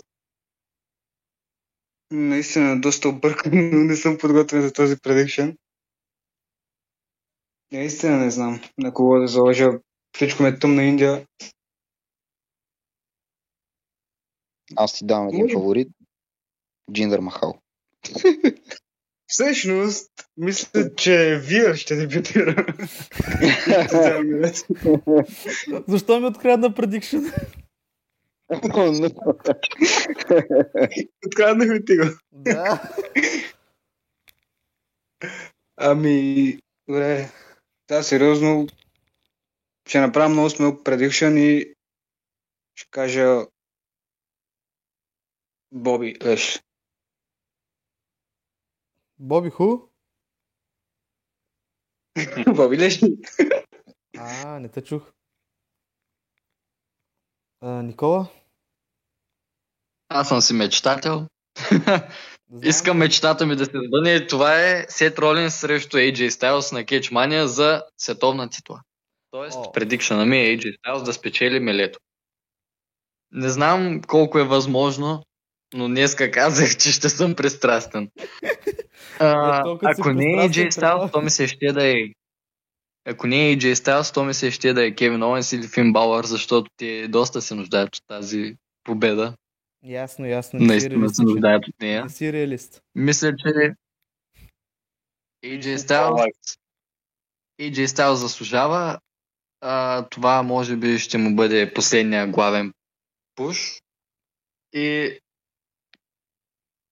Наистина доста объркан, но не съм подготвен за този предикшен. Наистина не знам на кого да заложа. Всичко ме тъмна Индия. Аз ти давам един фаворит. Джиндър Махал. Всъщност, мисля, че Вир ще дебютира. Защо ми открадна предикшен? Откраднахме ти го. да. Ами, добре. Да, сериозно. Ще направя много смел предикшън и ще кажа Боби Леш. Боби Ху? Боби Леш. А, не те чух. А, Никола? Аз съм си мечтател. Искам мечтата ми да се сбъдне това е Сет Ролинс срещу AJ Styles на Кетчмания за световна титла. Тоест, О. предикшена ми е AJ Styles да спечели мелето. Не знам колко е възможно, но днеска казах, че ще съм пристрастен. А, ако не е AJ. Styles, то ми се ще да е ако не е AJ Styles, то ми се ще да е Кевин Оуенс или Фин Балър, защото те доста се нуждаят от тази победа. Ясно, ясно. Не си Наистина се нуждаят от нея. Не си реалист. Мисля, че AJ Styles, AJ Styles заслужава. А, това може би ще му бъде последния главен пуш. И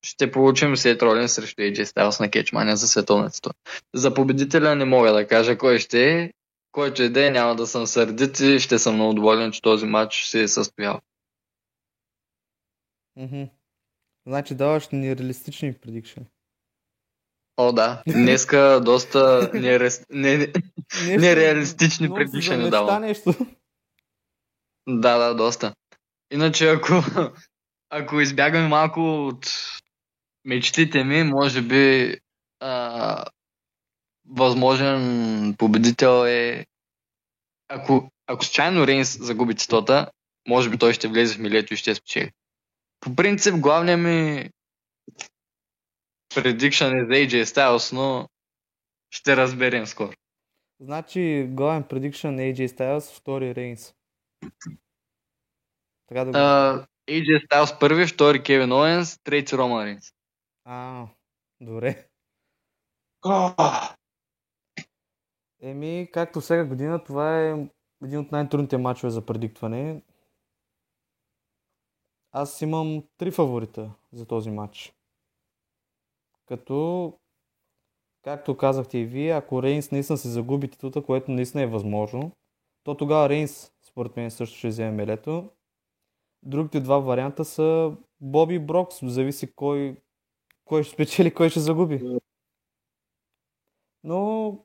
ще получим след ролен срещу AJ Styles на Кетчмания за световницата. За победителя не мога да кажа кой ще е. Който и да е, няма да съм сърдит и ще съм много доволен, че този матч се е състоял. Мгм. Значи даваш нереалистични предикшени. О, да. Днеска доста нерес... не, не, нереалистични предикшени замечта давам. нещо. Да, да, доста. Иначе, ако, ако избягаме малко от мечтите ми, може би а, възможен победител е ако, ако случайно Рейнс загуби титлата, може би той ще влезе в милето и ще спечели. По принцип, главният ми предикшън е за AJ Styles, но ще разберем скоро. Значи главен предикшън на AJ Styles, втори Рейнс. Така да го... А, AJ Styles първи, втори Кевин Оуенс, трети Роман Рейнс. А, добре. Еми, както всяка година, това е един от най-трудните матчове за предиктване. Аз имам три фаворита за този матч. Като, както казахте и вие, ако Рейнс наистина се загуби титлата, което наистина е възможно, то тогава Рейнс, според мен, също ще вземе мелето. Другите два варианта са Боби Брокс, зависи кой, кой ще спечели, кой ще загуби. Но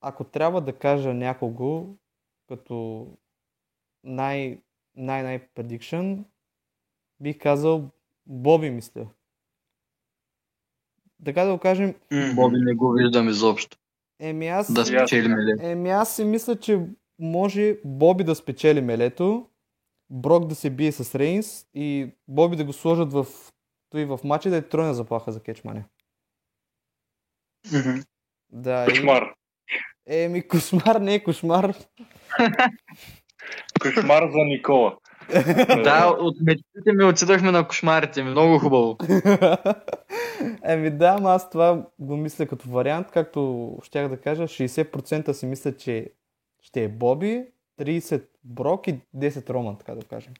ако трябва да кажа някого като най, най-най prediction, бих казал Боби, мисля. Така да го кажем, Боби не го виждам изобщо. еми аз, Да спечели миле. еми аз си мисля, че може Боби да спечели мелето, Брок да се бие с Рейнс и Боби да го сложат в, той в матча да е тройна заплаха за кетчмания. Мгм. Да, и- Кошмар. Еми, кошмар не е кошмар. Кошмар за Никола. Да, от мечтите ми отидохме на кошмарите ми. Много хубаво. Еми да, ама аз това го мисля като вариант, както щях да кажа, 60% си мисля, че ще е Боби, 30 Брок и 10 Роман, така да кажем.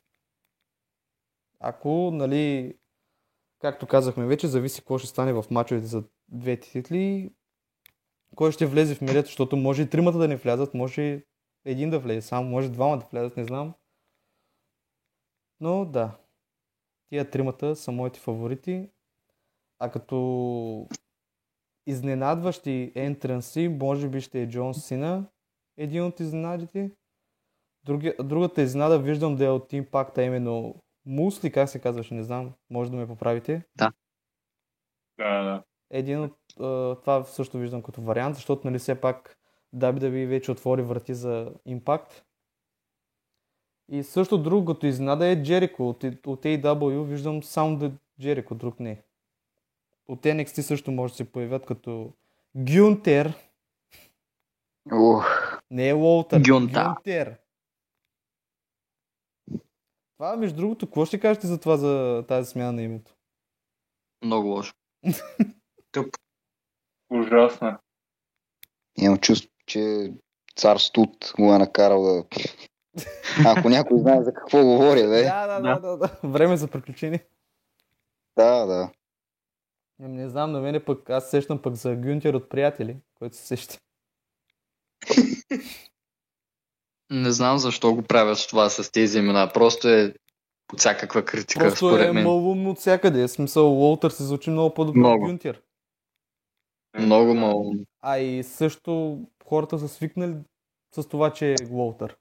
Ако, нали, както казахме вече, зависи какво ще стане в мачовете за двете титли, кой ще влезе в милето, защото може и тримата да не влязат, може един да влезе само, може двама да влязат, не знам. Но да, тия тримата са моите фаворити. А като изненадващи ентранси, може би ще е Джон Сина, един от изненадите. Други, другата изненада виждам да е от Impact, а именно Мусли, как се казваше, не знам, може да ме поправите. Да, да. Един от а, това също виждам като вариант, защото нали все пак WWE вече отвори врати за Impact. И също друго, като изненада е Джерико. От, от AW виждам само да Джерико, друг не. От NXT също може да се появят като Гюнтер. Ух, Не е Уолтер. Гюнта. Гюнтер. Това, между другото, какво ще кажете за това, за тази смяна на името? Много лошо. Ужасно. имам чувство, че цар Студ го е накарал да... Ако някой знае за какво говоря, бе. Да, да, да, да, да. Време за приключение. Да, да. Не знам, на мене пък, аз се сещам пък за Гюнтер от приятели, който се сеща. Не знам защо го правят с това с тези имена. Просто е от всякаква критика, Просто според е мен. малумно от всякъде. В смисъл, Уолтер се звучи много по-добре от. Гюнтер. Много мало. А и също хората са свикнали с това, че е Уолтер.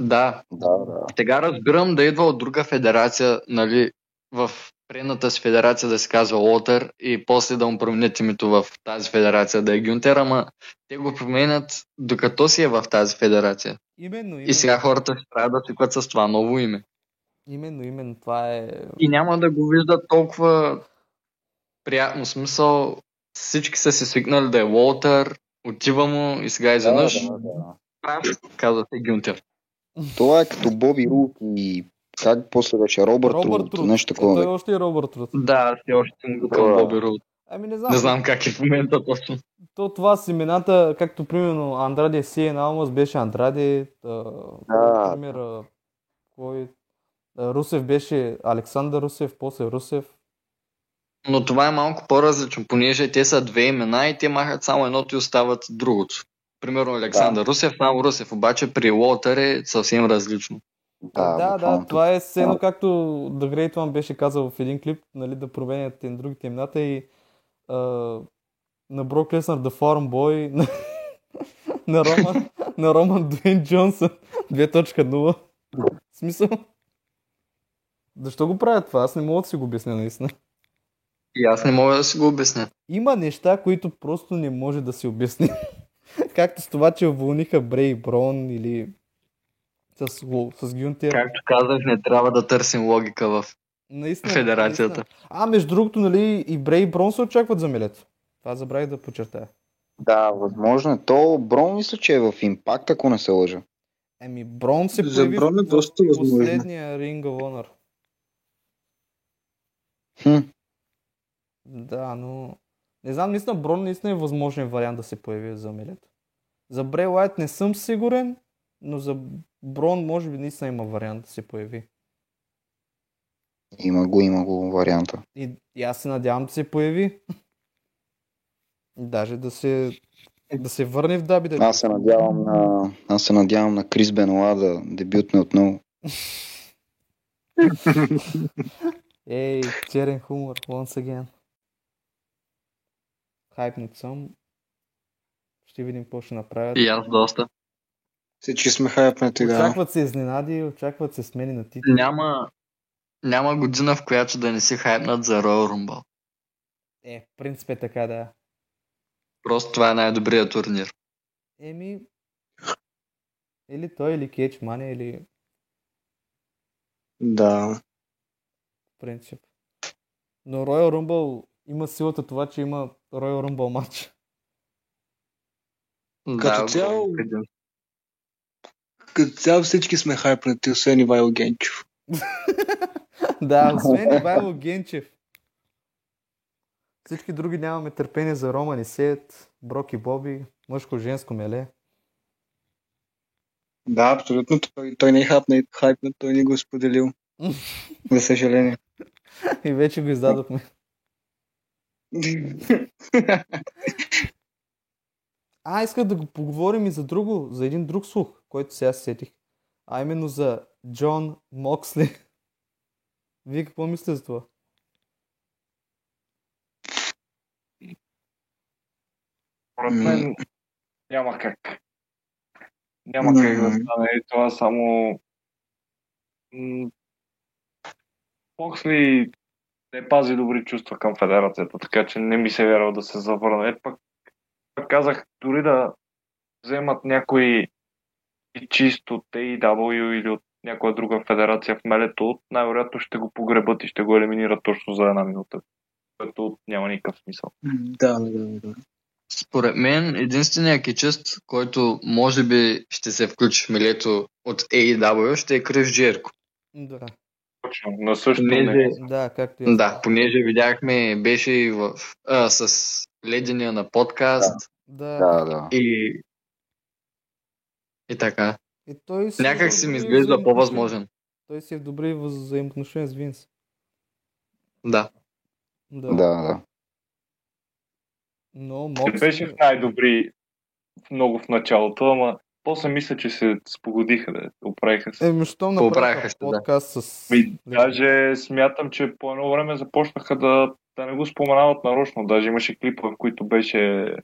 Да, Да, да. Сега разбирам да идва от друга федерация, нали, в предната си федерация да се казва Лотър и после да му променят името в тази федерация да е Гюнтер, ама те го променят докато си е в тази федерация. Именно, именно. И сега хората ще трябва да свикват с това ново име. Именно, именно. Това е... И няма да го виждат толкова приятно смисъл. Всички са се свикнали да е Уолтър, отива му и сега изведнъж Да, да, да. казва се Гюнтер. Това е като Боби Рук и как после беше Робърт, Робърт Руд, Руд. нещо Е, той такова. още е Робърт Руд. Да, все още съм го към Да. Боби Руд. Ами не знам. Не знам как е в момента точно. То това с имената, както примерно Андраде Сиен Алмас беше Андраде, Да. например, кой, Русев беше Александър Русев, после Русев. Но това е малко по-различно, понеже те са две имена и те махат само едното и остават другото. Примерно Александър Русев, само Русев, обаче при Уолтър е съвсем различно. Да, да, буквално да, това е все едно както The Great One беше казал в един клип, нали, да променят и другите имената и а, на Брок Леснар The Farm Boy, на, на Роман, на Роман Дуейн Джонсън 2.0. В смисъл? Защо го правят това? Аз не мога да си го обясня наистина. И аз не мога да си го обясня. Има неща, които просто не може да се обясни. Както с това, че уволниха Брей Брон или с, Ло- с Гюнтер. Както казах, не трябва да търсим логика в Наистина, федерацията. наистина. А, между другото, нали, и Брей и Брон се очакват за милет. Това забравих да подчертая. Да, възможно е. То Брон мисля, че е в импакт, ако не се лъжа. Еми, Брон се За появи Брон е доста възможно. последния Ring of Honor. Хм. Да, но... Не знам, наистина Брон наистина е възможен вариант да се появи за милет. За Брей Лайт не съм сигурен, но за Брон може би наистина има вариант да се появи. Има го, има го варианта. И, и аз се надявам да се появи. Даже да се, да се върне в Даби. Да... Аз се надявам на, аз се надявам на Крис Бенуа да дебютне отново. Ей, черен хумор, once again. Хайпнат съм. Ще видим какво ще направят. И аз доста. Всички сме хайпнати, да. Очакват се изненади, очакват се смени на титли. Няма, няма година, в която да не си хайпнат за Royal Rumble. Е, в принцип е така, да. Просто това е най-добрият турнир. Еми, или той, или Кейдж Мани, или Да. в принцип. Но Royal Rumble има силата това, че има Royal Rumble матч. Като да, цяло- огромен предимство. Като цяло всички сме хайпнати, освен Ивайло Генчев. да, освен Ивайло Генчев. Всички други нямаме търпение за Роман и Сет, Брок и Боби, мъжко-женско меле. Да, абсолютно. Той, той не е хайпнат, хайпнат, той не го е споделил. За съжаление. И вече го издадохме. А, исках да го поговорим и за друго, за един друг слух, който сега се сетих. А именно за Джон Моксли. Вие какво мислите за това? Според мен няма как. Няма как да стане и това само... м, Фоксли не пази добри чувства към федерацията, така че не ми се вярва да се завърне. Е, пък, пък казах, дори да вземат някой и чисто от AEW или от някоя друга федерация в мелето, най-вероятно ще го погребат и ще го елиминират точно за една минута. Което няма никакъв смисъл. Да, да, да. Според мен, единственият кичест, който може би ще се включи в милето от AEW, ще е Крис Джерко. Да. Точно, на същото Понеже- мнение. Да, както и Да, понеже видяхме, беше и в, а, с ледения на подкаст Да. Да, да. и, и така. И той си Някак си ми изглежда по-възможен. Той си е в добри взаимоотношения с Винс. Да. Да. Да, да. Но Моксли... беше в най-добри много в началото, ама после мисля, че се спогодиха, да оправиха се. Еми, щом Поправиха направиха се, да. подкаст с... Ми, даже смятам, че по едно време започнаха да, да не го споменават нарочно. Даже имаше клипове, в които беше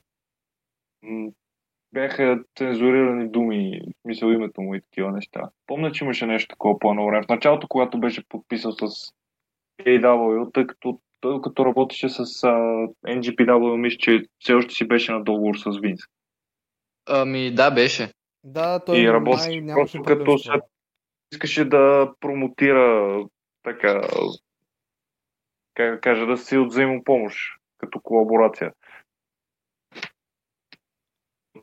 бяха цензурирани думи, в смисъл името му и такива неща. Помня, че имаше нещо такова по едно време. В началото, когато беше подписал с AW, тъй като той като работеше с а, NGPW, мисля, че все още си беше на договор с Винс. Ами да, беше. Да, той и май работеше нямаше просто като се искаше да промотира така, как да кажа, да си от взаимопомощ, като колаборация.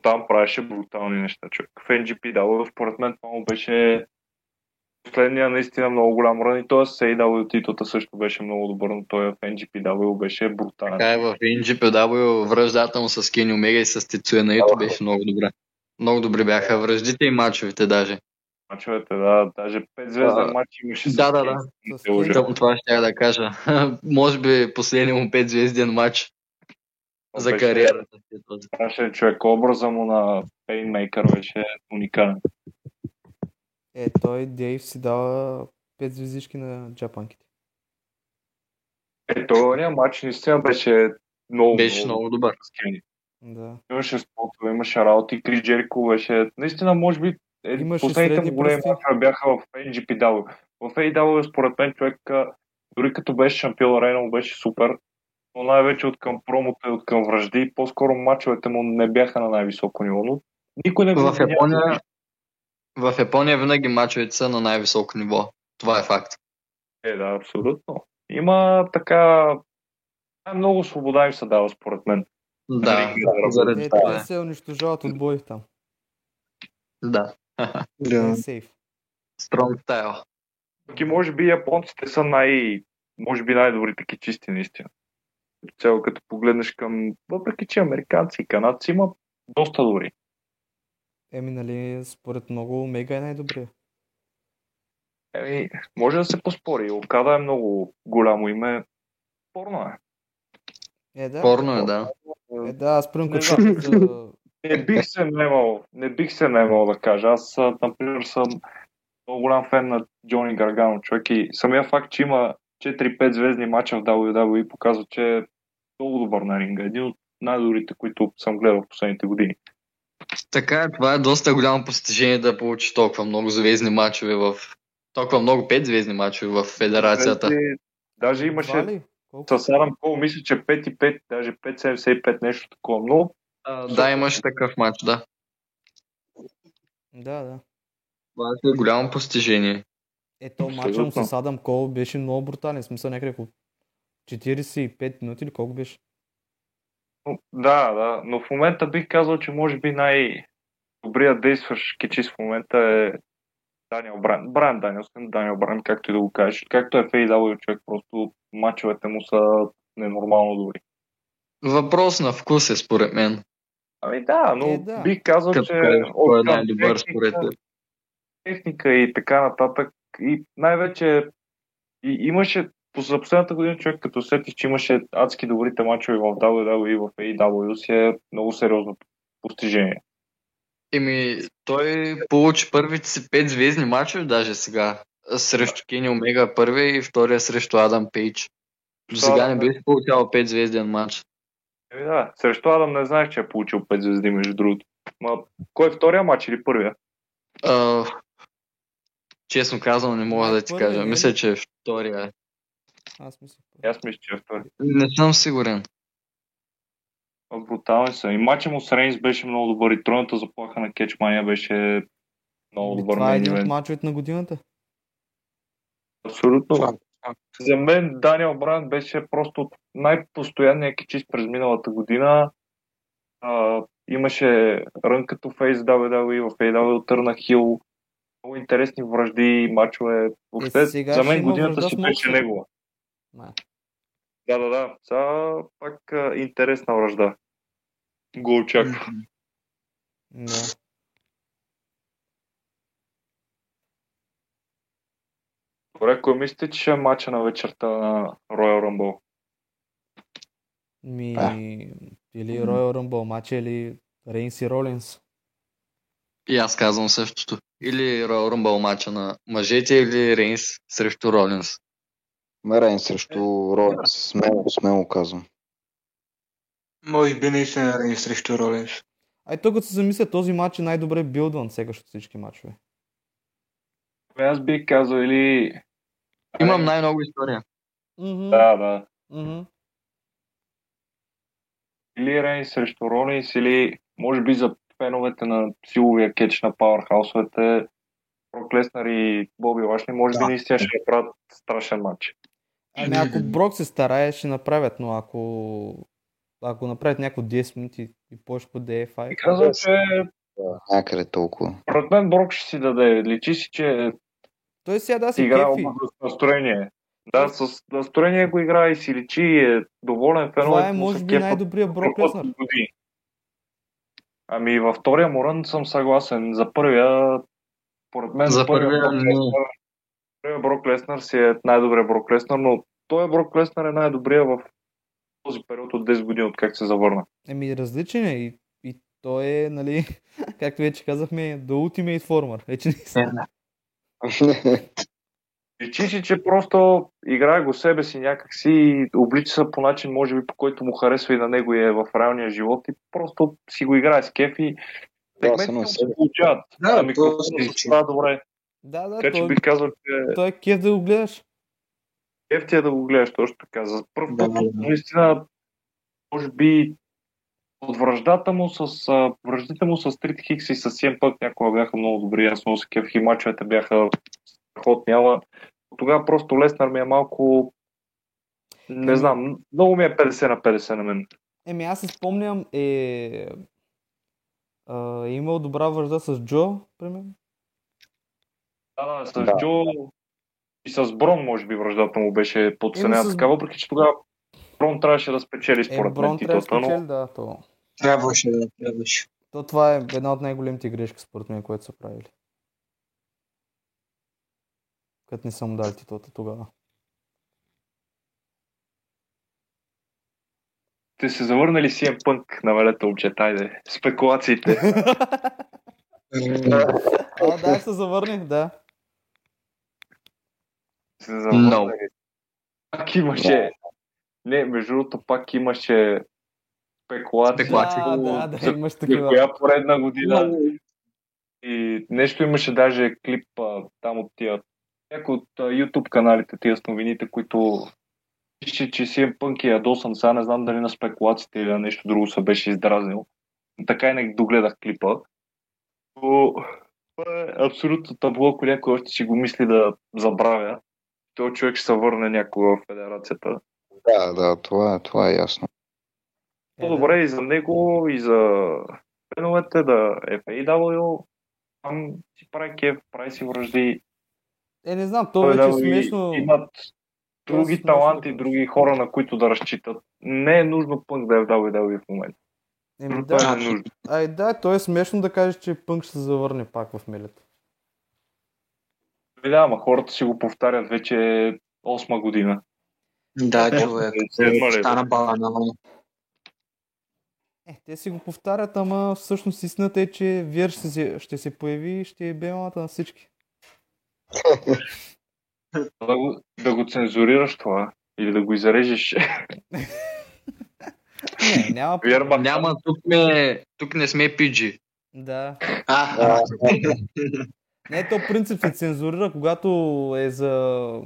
Там правеше брутални неща, човек. В NGPW, според мен, това му беше последния наистина много голям рън и т.е. с AW титлата също беше много добър, но той в NGPW беше брутален. Така е в NGPW връждата му с Кени Омега и с Тецуя Наито беше много добра. Много добри бяха връждите и мачовете даже. Мачовете, да, даже 5 звезден матч имаше. Да, да, да. Това ще я да кажа. Може би последният му 5 звезден матч за Беше кариерата. си е човек. Образа му на Painmaker беше уникален. Е, той Дейв си дава 5 звездички на джапанките. Е, този матч наистина беше много, Беше много добър. Да. Имаше спотове, имаше работи. Крис Джерико беше... Наистина, може би, е, Имаше последните му големи мачове бяха в NGPW. В AEW, според мен, човек, дори като беше шампион Рейнал, беше супер. Но най-вече от към промото и от към връжди. По-скоро мачовете му не бяха на най-високо ниво. Но никой не го В. Япония, в Япония винаги мачовете са на най-високо ниво. Това е факт. Е, да, абсолютно. Има така... Много свобода им се дава, според мен. Да, Да, заради Е, това е. се унищожават от бой там. Да. Да. е. Strong style. И може би японците са най... Може би най-добрите кичисти, наистина. Като Цяло, като погледнеш към... Въпреки, че американци и канадци има доста добри. Еми, нали, според много Омега е най-добрия. Еми, може да се поспори. Окада е много голямо име. Спорно е. Е, да. Спорно е, да. Е, да, аз примерно Не като чух за... Не бих се наемал, не бих се наемал да кажа. Аз, например, съм много голям фен на Джони Гаргано, човек и самия факт, че има 4-5 звездни мача в WWE показва, че много добър на ринга. Един от най-добрите, които съм гледал в последните години. Така е, това е доста голямо постижение да получи толкова много звездни мачове в... Толкова много 5 звездни мачове в федерацията. Даже, даже имаше с Адам Кол, мисля, че 5 и 5, даже 5,75 нещо такова. Но А, да, имаше такъв матч, да. Да, да. Това е голямо постижение. Е, то матчът му с Адам Кол беше много брутален. В смисъл някъде 45 минути или колко беше? Да, да, но в момента бих казал, че може би най-добрият действащ кичис в момента е Даниел Бран. Бран Даниелсън, Даниел Бран, както и да го кажеш. Както е в AEW човек, просто мачовете му са ненормално добри. Въпрос на вкус е, според мен. Ами да, но Е, да. бих казал, Като че кой- е към най-добър техника- според теб? техника и така нататък. И най-вече и имаше за последната година човек, като сетиш, че имаше адски добрите мачове в WWE и в AEW, си е много сериозно постижение. Еми, той получи първите си 5 звездни мачове даже сега. Срещу Кени Омега първи и втория срещу Адам Пейдж. До сега не беше получавал 5 звезден матч. Еми да, срещу Адам не знаех, че е получил 5 звезди, между другото. Ма, кой е втория матч или първия? А, честно казвам, не мога да ти кажа. Мисля, че е втория. Аз мисля. Аз мисля, че е втори. Не съм сигурен. Брутални са. И матчът му с Рейнс беше много добър и тройната заплаха на Кетчмания беше Много Ами, добър това е един от мачовете на годината. Абсолютно. Факт, факт. За мен Даниел Брайан беше просто най-постоянният кичист през миналата година. А, имаше рън като фейс WWE в AW Търна Хил. Много интересни връжди, мачове. Въобще, Е, сега за мен годината си беше негова. Май. Да, да, да. Сега пак а, интересна връжда. Го очаква. Да. Добре, кой мислите, че ще е мача на вечерта на Royal Rumble? Ми, А. или Royal Rumble матча, или Рейнс и Ролинс. И аз казвам същото. Или Royal Rumble матча на мъжете, или Рейнс срещу Ролинс. Мерен срещу Ролинс. Смело, смело казвам. Може би наистина Рейн срещу Ролинс. Ай, тук като се замисля, този матч е най-добре билдван сегаш от всички матчове. Аз бих казал или... Имам най-много история. Мгм, Да, да. мгм. Или Рейн срещу Ролинс, или може би за феновете на силовия кетч на пауърхаусовете, Брок Леснар и Боби Лашни, може би Да. наистина ще направят страшен матч. Ами ако Брок се старае, ще направят, но ако ако направят някакво 10 минути и повече по DFI, И казвам, че някъде толкова. според мен Брок ще си даде. Личи си, че той сега да си се играе кефи. с настроение. Да, с настроение го играе и си личи и е доволен феновете. Това е може би най-добрият Брок Леснар. Ами във втория му рън съм съгласен. За първия, поред мен, За първия Брок не. Брок Леснар си е най-добрият Брок Леснар, но той Брок Леснар е най-добрия в този период от 10 години, от как се завърна. Еми различен е и, и той е, нали, както вече казахме, The Ultimate Former. Вече не се... Личи си, че просто играе го себе си някакси и облича се по начин, може би, по който му харесва и на него и е в реалния живот и просто си го играе с кеф и Да, се получават. Да, Да, то микрофона се си случи. става добре. Да, да, Така че той, бих казал, че той е кеф да го гледаш. кеф ти е да го гледаш точно така. За първ Да, път, да, да. наистина, може би от връждата му с а, връждите му с Стрит Хикс и с CM Punk някога бяха много добри. Аз много се кефих и мачовете бяха страхотни, ама тогава просто Леснар ми е малко не знам, много ми е 50 на 50 на мен. Еми аз се спомням, е... Е имал добра връжда с Джо, примерно. Да, да, с Да. Джо и с Брон, може би, връждата му беше подценена с- така, въпреки че тогава Брон трябваше да спечели Е, според Брон мен да титлата, но да, то. Трябваше да, трябваше. То това е една от най-големите грешки, според мен, което са правили. Като не съм дали титлата тогава. те се завърнали CM Punk, намалете момчета, айде. Спекулациите. А, да, се завърнах, да. Се. Много. Пак имаше... Не, между другото, пак имаше спекулации. Спекулации. Да, да, да, За- имаш такива. коя поредна година. И нещо имаше даже клип а, там от тия някои от а, YouTube каналите, тия с новините, които пише, че Punk е ядосан. Сега не знам дали на спекулациите или на нещо друго се беше издразнил. Така и не догледах клипа. Но това е абсолютно табло, ако някой още си го мисли да забравя. Той човек ще се върне някога в федерацията. Да, да, това, това е ясно. Е. По-добре и за него, и за феновете да е в AEW. Там си прави кеф, прави си връжди. Е, не знам, то вече е смешно. Имат е други смешно, таланти, да. други хора, на които да разчитат. Не е нужно пънк да е в WWE в момента. Еми, да, не е нужно. ай, да, то е смешно да кажеш, че Пънк ще се завърне пак в милята. Да, ама хората си го повтарят вече 8 година. Да, човек. Ли? Стана банално. Е, те си го повтарят, ама всъщност истината е, че Вир ще се, ще се появи и ще е белата на всички. Да го, да го цензурираш това. Или да го изрежеш. Не, няма... Вярма, Няма, тук, не, тук не сме PG. Да. А, Не, то принцип се цензурира, когато е за...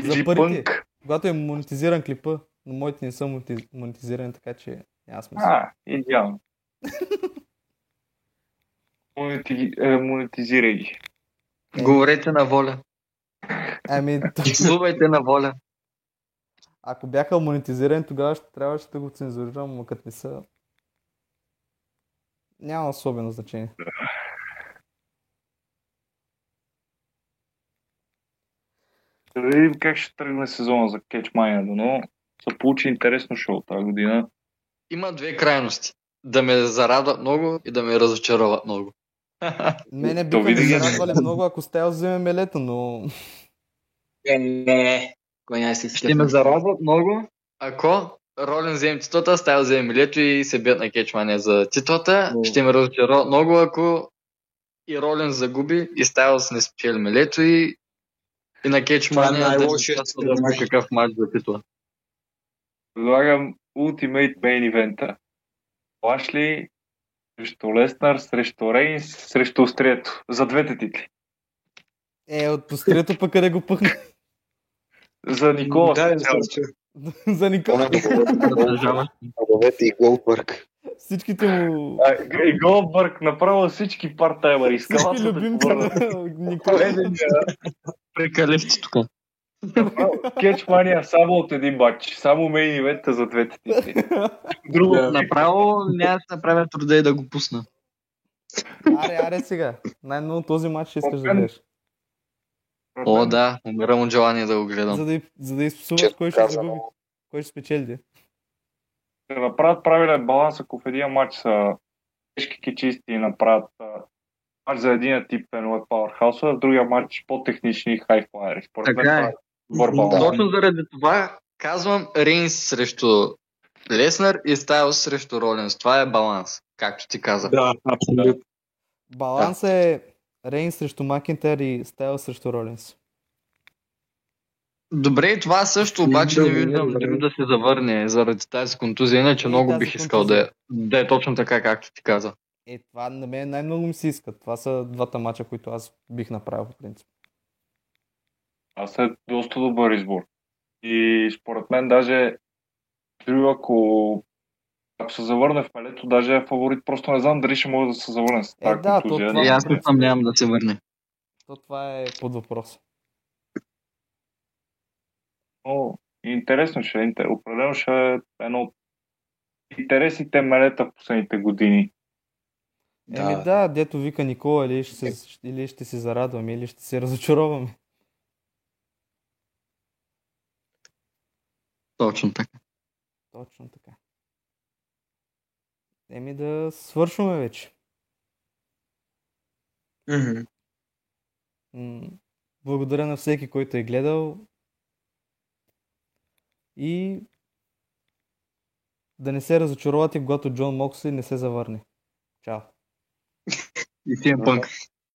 за парите. Когато е монетизиран клипа, но моите не са монетизирани, така че няма смисъл. А, идеално. Монети... Е, монетизирай ги. Говорете на воля. Ами, Слувайте на воля. ако бяха монетизирани, тогава ще трябваше да го цензурирам, но като не са... Няма особено значение. Да видим как ще тръгне сезона за Кетчмания, но се получи интересно шоу тази година. Има две крайности. Да ме зарадват много и да ме разочароват много. Мене биха ме зарадвали много, ако Стайл вземе мелето, но... Е, не. Няма си Ще ме зарадват много, ако Ролин вземе титлата, Стайл вземе милето и се бият на кетчмания за титлата. О. Ще ме разочароват много, ако и Ролин загуби и Стайлс не спечели милето и, и на кетчмания Това е да най-лошият в матч. какъв матч за титла. Предлагам Ultimate Main Event. Лашли срещу Леснар, срещу Рейнс, срещу Острието. За двете титли. Е, от пострието пък къде го пъхна. За Никола. Да. За Никола. И Голдбърг. Всичките му... И Голдбърг направо всички партаймери. Всички любимци на Никола. Прекалихте тук. Кетчмания само от един матч. Само мейн ивента за двете титли. Друго. Да. Направо няма да се направя труда и да го пусна. Аре, аре сега. Най-много този матч ще искаш да гледаш. О, да, умирам от желание да го За гледам. да, и- за да изпсуваш кой ще казано. загуби. Кой ще спечели. да направят правилен баланс, ако в един матч са тежки кичисти и направят а, матч за един тип фенове Powerhouse, а в другия матч по-технични хайфлайери. Според Така е. е добър. Да. Точно заради това казвам Рейнс срещу Леснар и Стайлс срещу Ролинс. Това е баланс, както ти каза. Да, абсолютно. Баланс е Рейн срещу Макинтер и Стайл срещу Ролинс. Добре, и това също обаче не виждам дори да се завърне заради тази контузия, иначе И много бих искал контузия. да е, да е точно така, както ти каза. Е, това на мен най-много ми се иска. Това са двата мача, които аз бих направил, по принцип. Аз е доста добър избор. И според мен даже Дрю, ако, ако се завърне в мелето, даже е фаворит. Просто не знам дали ще може да се завърне с тази Е, да, то това- И аз не съмнявам да се върне. То това е под въпрос. Но интересно ще е. Определено ще е едно от интересните мелета в последните години. Еми Да. да, дето вика Никола, или ще, се, или ще се зарадваме, или ще се разочароваме. Точно така. Точно така. Еми да свършваме вече. М, Благодаря на всеки, който е гледал. И да не се разочаровате, когато Джон Моксли не се завърне. Чао! И CM Punk.